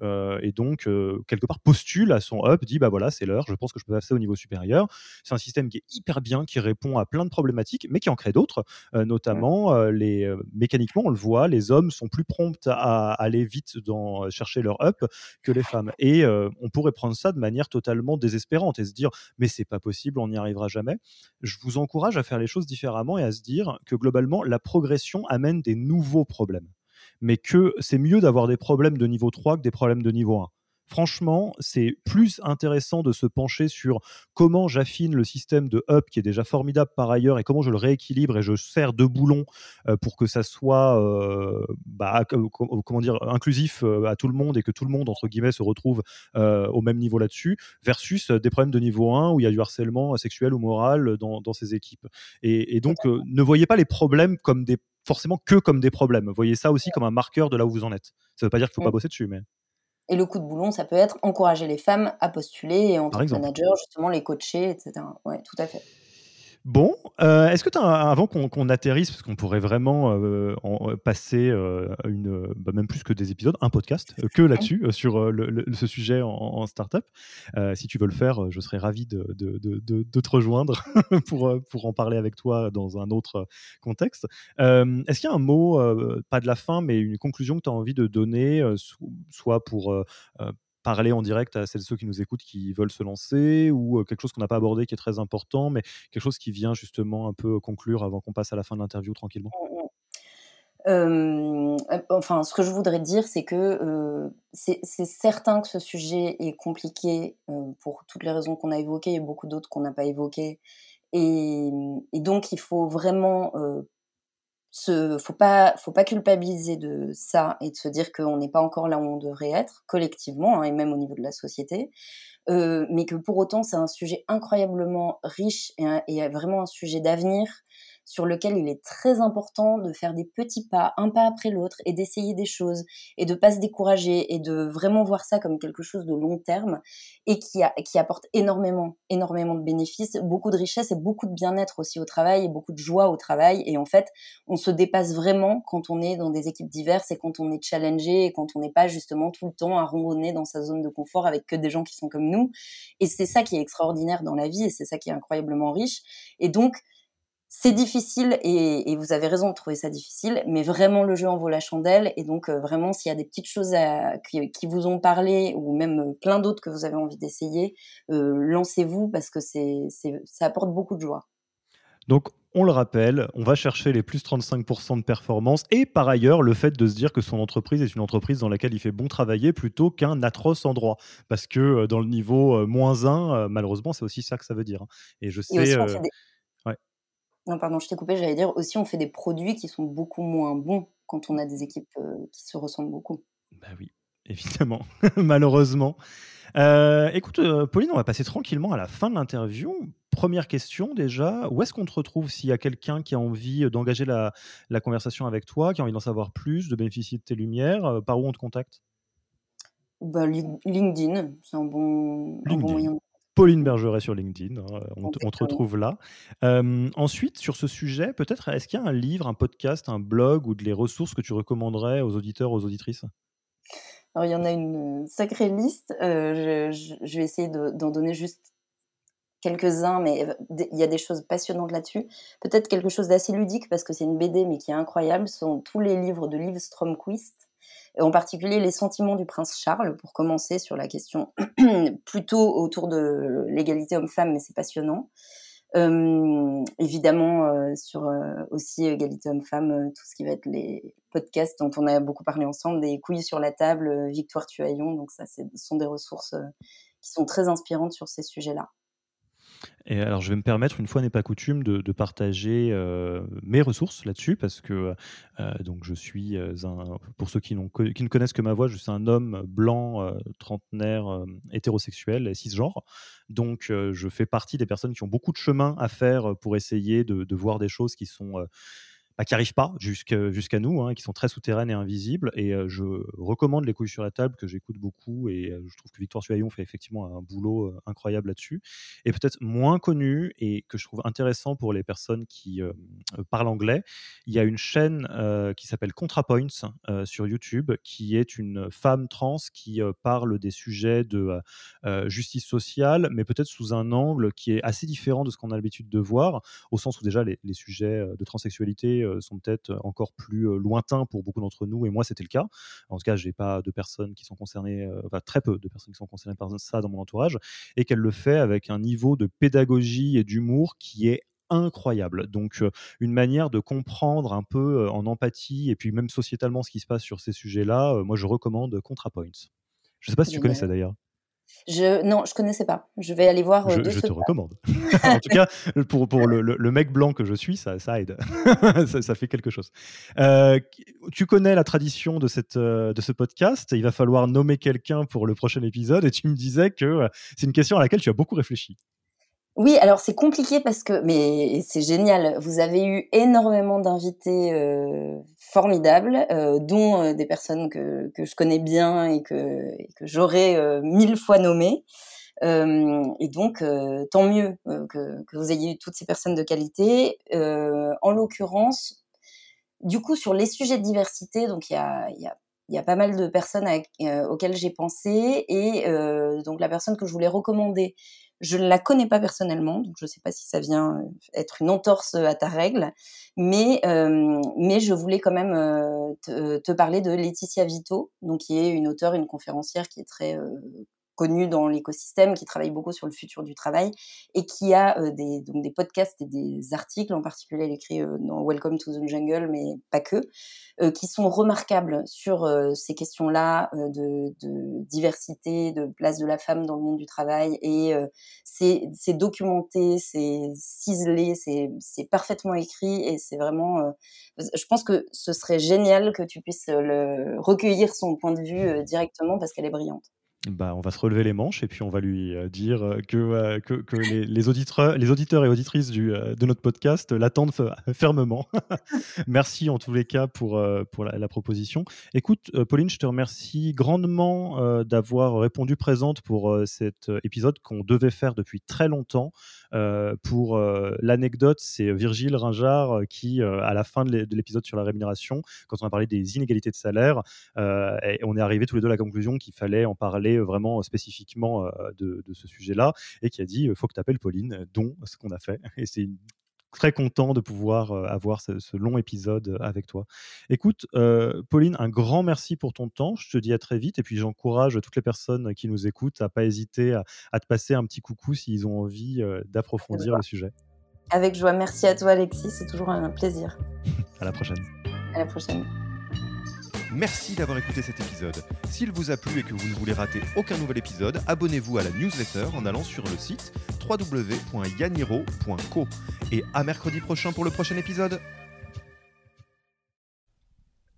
et donc quelque part postule à son UP, dit bah voilà c'est l'heure, je pense que je peux passer au niveau supérieur. C'est un système qui est hyper bien, qui répond à plein de problématiques, mais qui en crée d'autres, notamment les mécaniquement on le voit, les hommes sont plus à aller vite dans euh, chercher leur up que les femmes. Et euh, on pourrait prendre ça de manière totalement désespérante et se dire mais c'est pas possible, on n'y arrivera jamais. Je vous encourage à faire les choses différemment et à se dire que globalement la progression amène des nouveaux problèmes mais que c'est mieux d'avoir des problèmes de niveau 3 que des problèmes de niveau 1 franchement, c'est plus intéressant de se pencher sur comment j'affine le système de up qui est déjà formidable par ailleurs et comment je le rééquilibre et je sers deux boulons euh, pour que ça soit euh, bah, comment dire inclusif euh, à tout le monde et que tout le monde entre guillemets se retrouve au même niveau là-dessus versus des problèmes de niveau 1 où il y a du harcèlement sexuel ou moral dans, ces équipes. Et, donc ne voyez pas les problèmes comme des forcément que comme des problèmes. Voyez ça aussi comme un marqueur de là où vous en êtes. Ça ne veut pas dire qu'il ne faut pas bosser dessus, mais et le coup de boulon, ça peut être encourager les femmes à postuler et en tant que manager, justement, les coacher, etc. Oui, tout à fait. Bon, euh, est-ce que tu as, avant qu'on atterrisse, parce qu'on pourrait vraiment euh, en, passer euh, une, bah, même plus que des épisodes, un podcast que là-dessus, sur ce sujet en, startup. si tu veux le faire, je serais ravi de, de, te rejoindre pour, pour en parler avec toi dans un autre contexte. Est-ce qu'il y a un mot, pas de la fin, mais une conclusion que tu as envie de donner, soit pour parler en direct à celles et ceux qui nous écoutent qui veulent se lancer ou quelque chose qu'on n'a pas abordé qui est très important, mais quelque chose qui vient justement un peu conclure avant qu'on passe à la fin de l'interview tranquillement? Enfin, ce que je voudrais dire, c'est que c'est certain que ce sujet est compliqué pour toutes les raisons qu'on a évoquées et beaucoup d'autres qu'on n'a pas évoquées. Et, et, donc, il faut vraiment ne faut pas, faut pas culpabiliser de ça et de se dire qu'on n'est pas encore là où on devrait être collectivement hein, et même au niveau de la société, euh, mais que pour autant c'est un sujet incroyablement riche et vraiment un sujet d'avenir sur lequel il est très important de faire des petits pas, un pas après l'autre, et d'essayer des choses, et de pas se décourager, et de vraiment voir ça comme quelque chose de long terme, et qui, a, qui apporte énormément, énormément de bénéfices, beaucoup de richesse et beaucoup de bien-être aussi au travail, et beaucoup de joie au travail. Et en fait, on se dépasse vraiment quand on est dans des équipes diverses et quand on est challengé et quand on n'est pas justement tout le temps à ronronner dans sa zone de confort avec que des gens qui sont comme nous. Et c'est ça qui est extraordinaire dans la vie et c'est ça qui est incroyablement riche. Et donc, c'est difficile et, vous avez raison de trouver ça difficile, mais vraiment le jeu en vaut la chandelle. Et donc euh, vraiment, s'il y a des petites choses qui, vous ont parlé ou même euh, plein d'autres que vous avez envie d'essayer, euh, lancez-vous parce que c'est, ça apporte beaucoup de joie. Donc on le rappelle, on va chercher les plus 35% de performance et par ailleurs le fait de se dire que son entreprise est une entreprise dans laquelle il fait bon travailler plutôt qu'un atroce endroit. Parce que dans le niveau moins 1, malheureusement, c'est aussi ça que ça veut dire. Hein. Et je sais. Non, pardon, je t'ai coupé, j'allais dire aussi, on fait des produits qui sont beaucoup moins bons quand on a des équipes euh, qui se ressemblent beaucoup. Bah oui, évidemment, malheureusement. Euh, écoute, euh, Pauline, on va passer tranquillement à la fin de l'interview. Première question déjà, où est-ce qu'on te retrouve s'il y a quelqu'un qui a envie d'engager la, conversation avec toi, qui a envie d'en savoir plus, de bénéficier de tes lumières, par où on te contacte? Bah, LinkedIn, c'est un bon, un bon moyen. Pauline Bergeret sur LinkedIn, hein, on, te retrouve là. ensuite, sur ce sujet, peut-être, est-ce qu'il y a un livre, un podcast, un blog ou des ressources que tu recommanderais aux auditeurs, aux auditrices? Alors, il y en a une sacrée liste. je, je, vais essayer d'en donner juste quelques-uns, mais il y a des choses passionnantes là-dessus. Peut-être quelque chose d'assez ludique parce que c'est une BD, mais qui est incroyable. Ce sont tous les livres de Liv Stromquist, en particulier Les sentiments du prince Charles, pour commencer sur la question plutôt autour de l'égalité homme-femme, mais c'est passionnant. Euh, évidemment, euh, sur euh, aussi égalité homme-femme, tout ce qui va être les podcasts dont on a beaucoup parlé ensemble, des couilles sur la table, Victoire Tuaillon. Donc ça, ce sont des ressources qui sont très inspirantes sur ces sujets-là. Alors, je vais me permettre, une fois n'est pas coutume, de, partager euh, mes ressources là-dessus, parce que euh, donc je suis euh, un, pour ceux qui, ne connaissent que ma voix, je suis un homme blanc, trentenaire, hétérosexuel, cisgenre. Donc, je fais partie des personnes qui ont beaucoup de chemin à faire pour essayer de voir des choses qui sont bah, qui n'arrivent pas jusqu'à nous, hein, qui sont très souterraines et invisibles. Et je recommande Les couilles sur la table, que j'écoute beaucoup. Et je trouve que Victoire Suaillon fait effectivement un boulot incroyable là-dessus. Et peut-être moins connu, et que je trouve intéressant pour les personnes qui parlent anglais, il y a une chaîne qui s'appelle ContraPoints sur YouTube, qui est une femme trans qui parle des sujets de justice sociale, mais peut-être sous un angle qui est assez différent de ce qu'on a l'habitude de voir, au sens où déjà les, sujets de transsexualité sont peut-être encore plus euh, lointains pour beaucoup d'entre nous, et moi c'était le cas. En tout cas, j'ai pas de personnes qui sont concernées, euh, enfin très peu de personnes qui sont concernées par ça dans mon entourage, et qu'elle le fait avec un niveau de pédagogie et d'humour qui est incroyable. Donc, une manière de comprendre un peu en empathie et puis même sociétalement ce qui se passe sur ces sujets-là, moi je recommande ContraPoints. Je ne sais pas si tu connais ça d'ailleurs. Je, non, je connaissais pas. Je vais aller voir. Euh, je, je te recommande. en tout cas, pour, pour le, le, mec blanc que je suis, ça, ça aide. ça, ça, fait quelque chose. Euh, tu connais la tradition de, cette, euh, de ce podcast. Il va falloir nommer quelqu'un pour le prochain épisode. Et tu me disais que c'est une question à laquelle tu as beaucoup réfléchi. Oui, alors c'est compliqué parce que, mais c'est génial. Vous avez eu énormément d'invités euh, formidables, euh, dont euh, des personnes que, que je connais bien et que, que j'aurais mille fois nommées. et donc, tant mieux que, que, vous ayez eu toutes ces personnes de qualité. en l'occurrence, du coup, sur les sujets de diversité, donc il y a il y a pas mal de personnes auxquelles j'ai pensé et donc la personne que je voulais recommander je ne la connais pas personnellement, donc je ne sais pas si ça vient euh, être une entorse à ta règle, mais, euh, je voulais quand même euh, te, te, parler de Laetitia Vito, donc qui est une auteure, une conférencière qui est très connue dans l'écosystème, qui travaille beaucoup sur le futur du travail et qui a euh, des, donc des podcasts et des articles, en particulier elle écrit euh, dans Welcome to the Jungle, mais pas que, euh, qui sont remarquables sur ces questions-là de, de, diversité, de place de la femme dans le monde du travail. Et c'est documenté, c'est ciselé, c'est parfaitement écrit et c'est vraiment... je pense que ce serait génial que tu puisses le, recueillir son point de vue directement parce qu'elle est brillante. Bah, on va se relever les manches et puis on va lui euh, dire euh, que, euh, que, que les, les, auditeurs, les auditeurs et auditrices du, de notre podcast l'attendent fermement. Merci en tous les cas pour, pour la, proposition. Écoute, Pauline, je te remercie grandement d'avoir répondu présente pour cet épisode qu'on devait faire depuis très longtemps. pour l'anecdote, c'est Virgile Ringard qui, à la fin de l'épisode sur la rémunération, quand on a parlé des inégalités de salaire, on est arrivé tous les deux à la conclusion qu'il fallait en parler vraiment spécifiquement de, ce sujet-là et qui a dit faut que tu appelles Pauline, dont ce qu'on a fait. Et c'est très content de pouvoir avoir ce, long épisode avec toi. Écoute, Pauline, un grand merci pour ton temps. Je te dis à très vite et puis j'encourage toutes les personnes qui nous écoutent à pas hésiter à, te passer un petit coucou s'ils ont envie d'approfondir le sujet. Avec joie. Merci à toi, Alexis. C'est toujours un plaisir. à la prochaine. À la prochaine. Merci d'avoir écouté cet épisode. S'il vous a plu et que vous ne voulez rater aucun nouvel épisode, abonnez-vous à la newsletter en allant sur le site www.yaniro.co. Et à mercredi prochain pour le prochain épisode.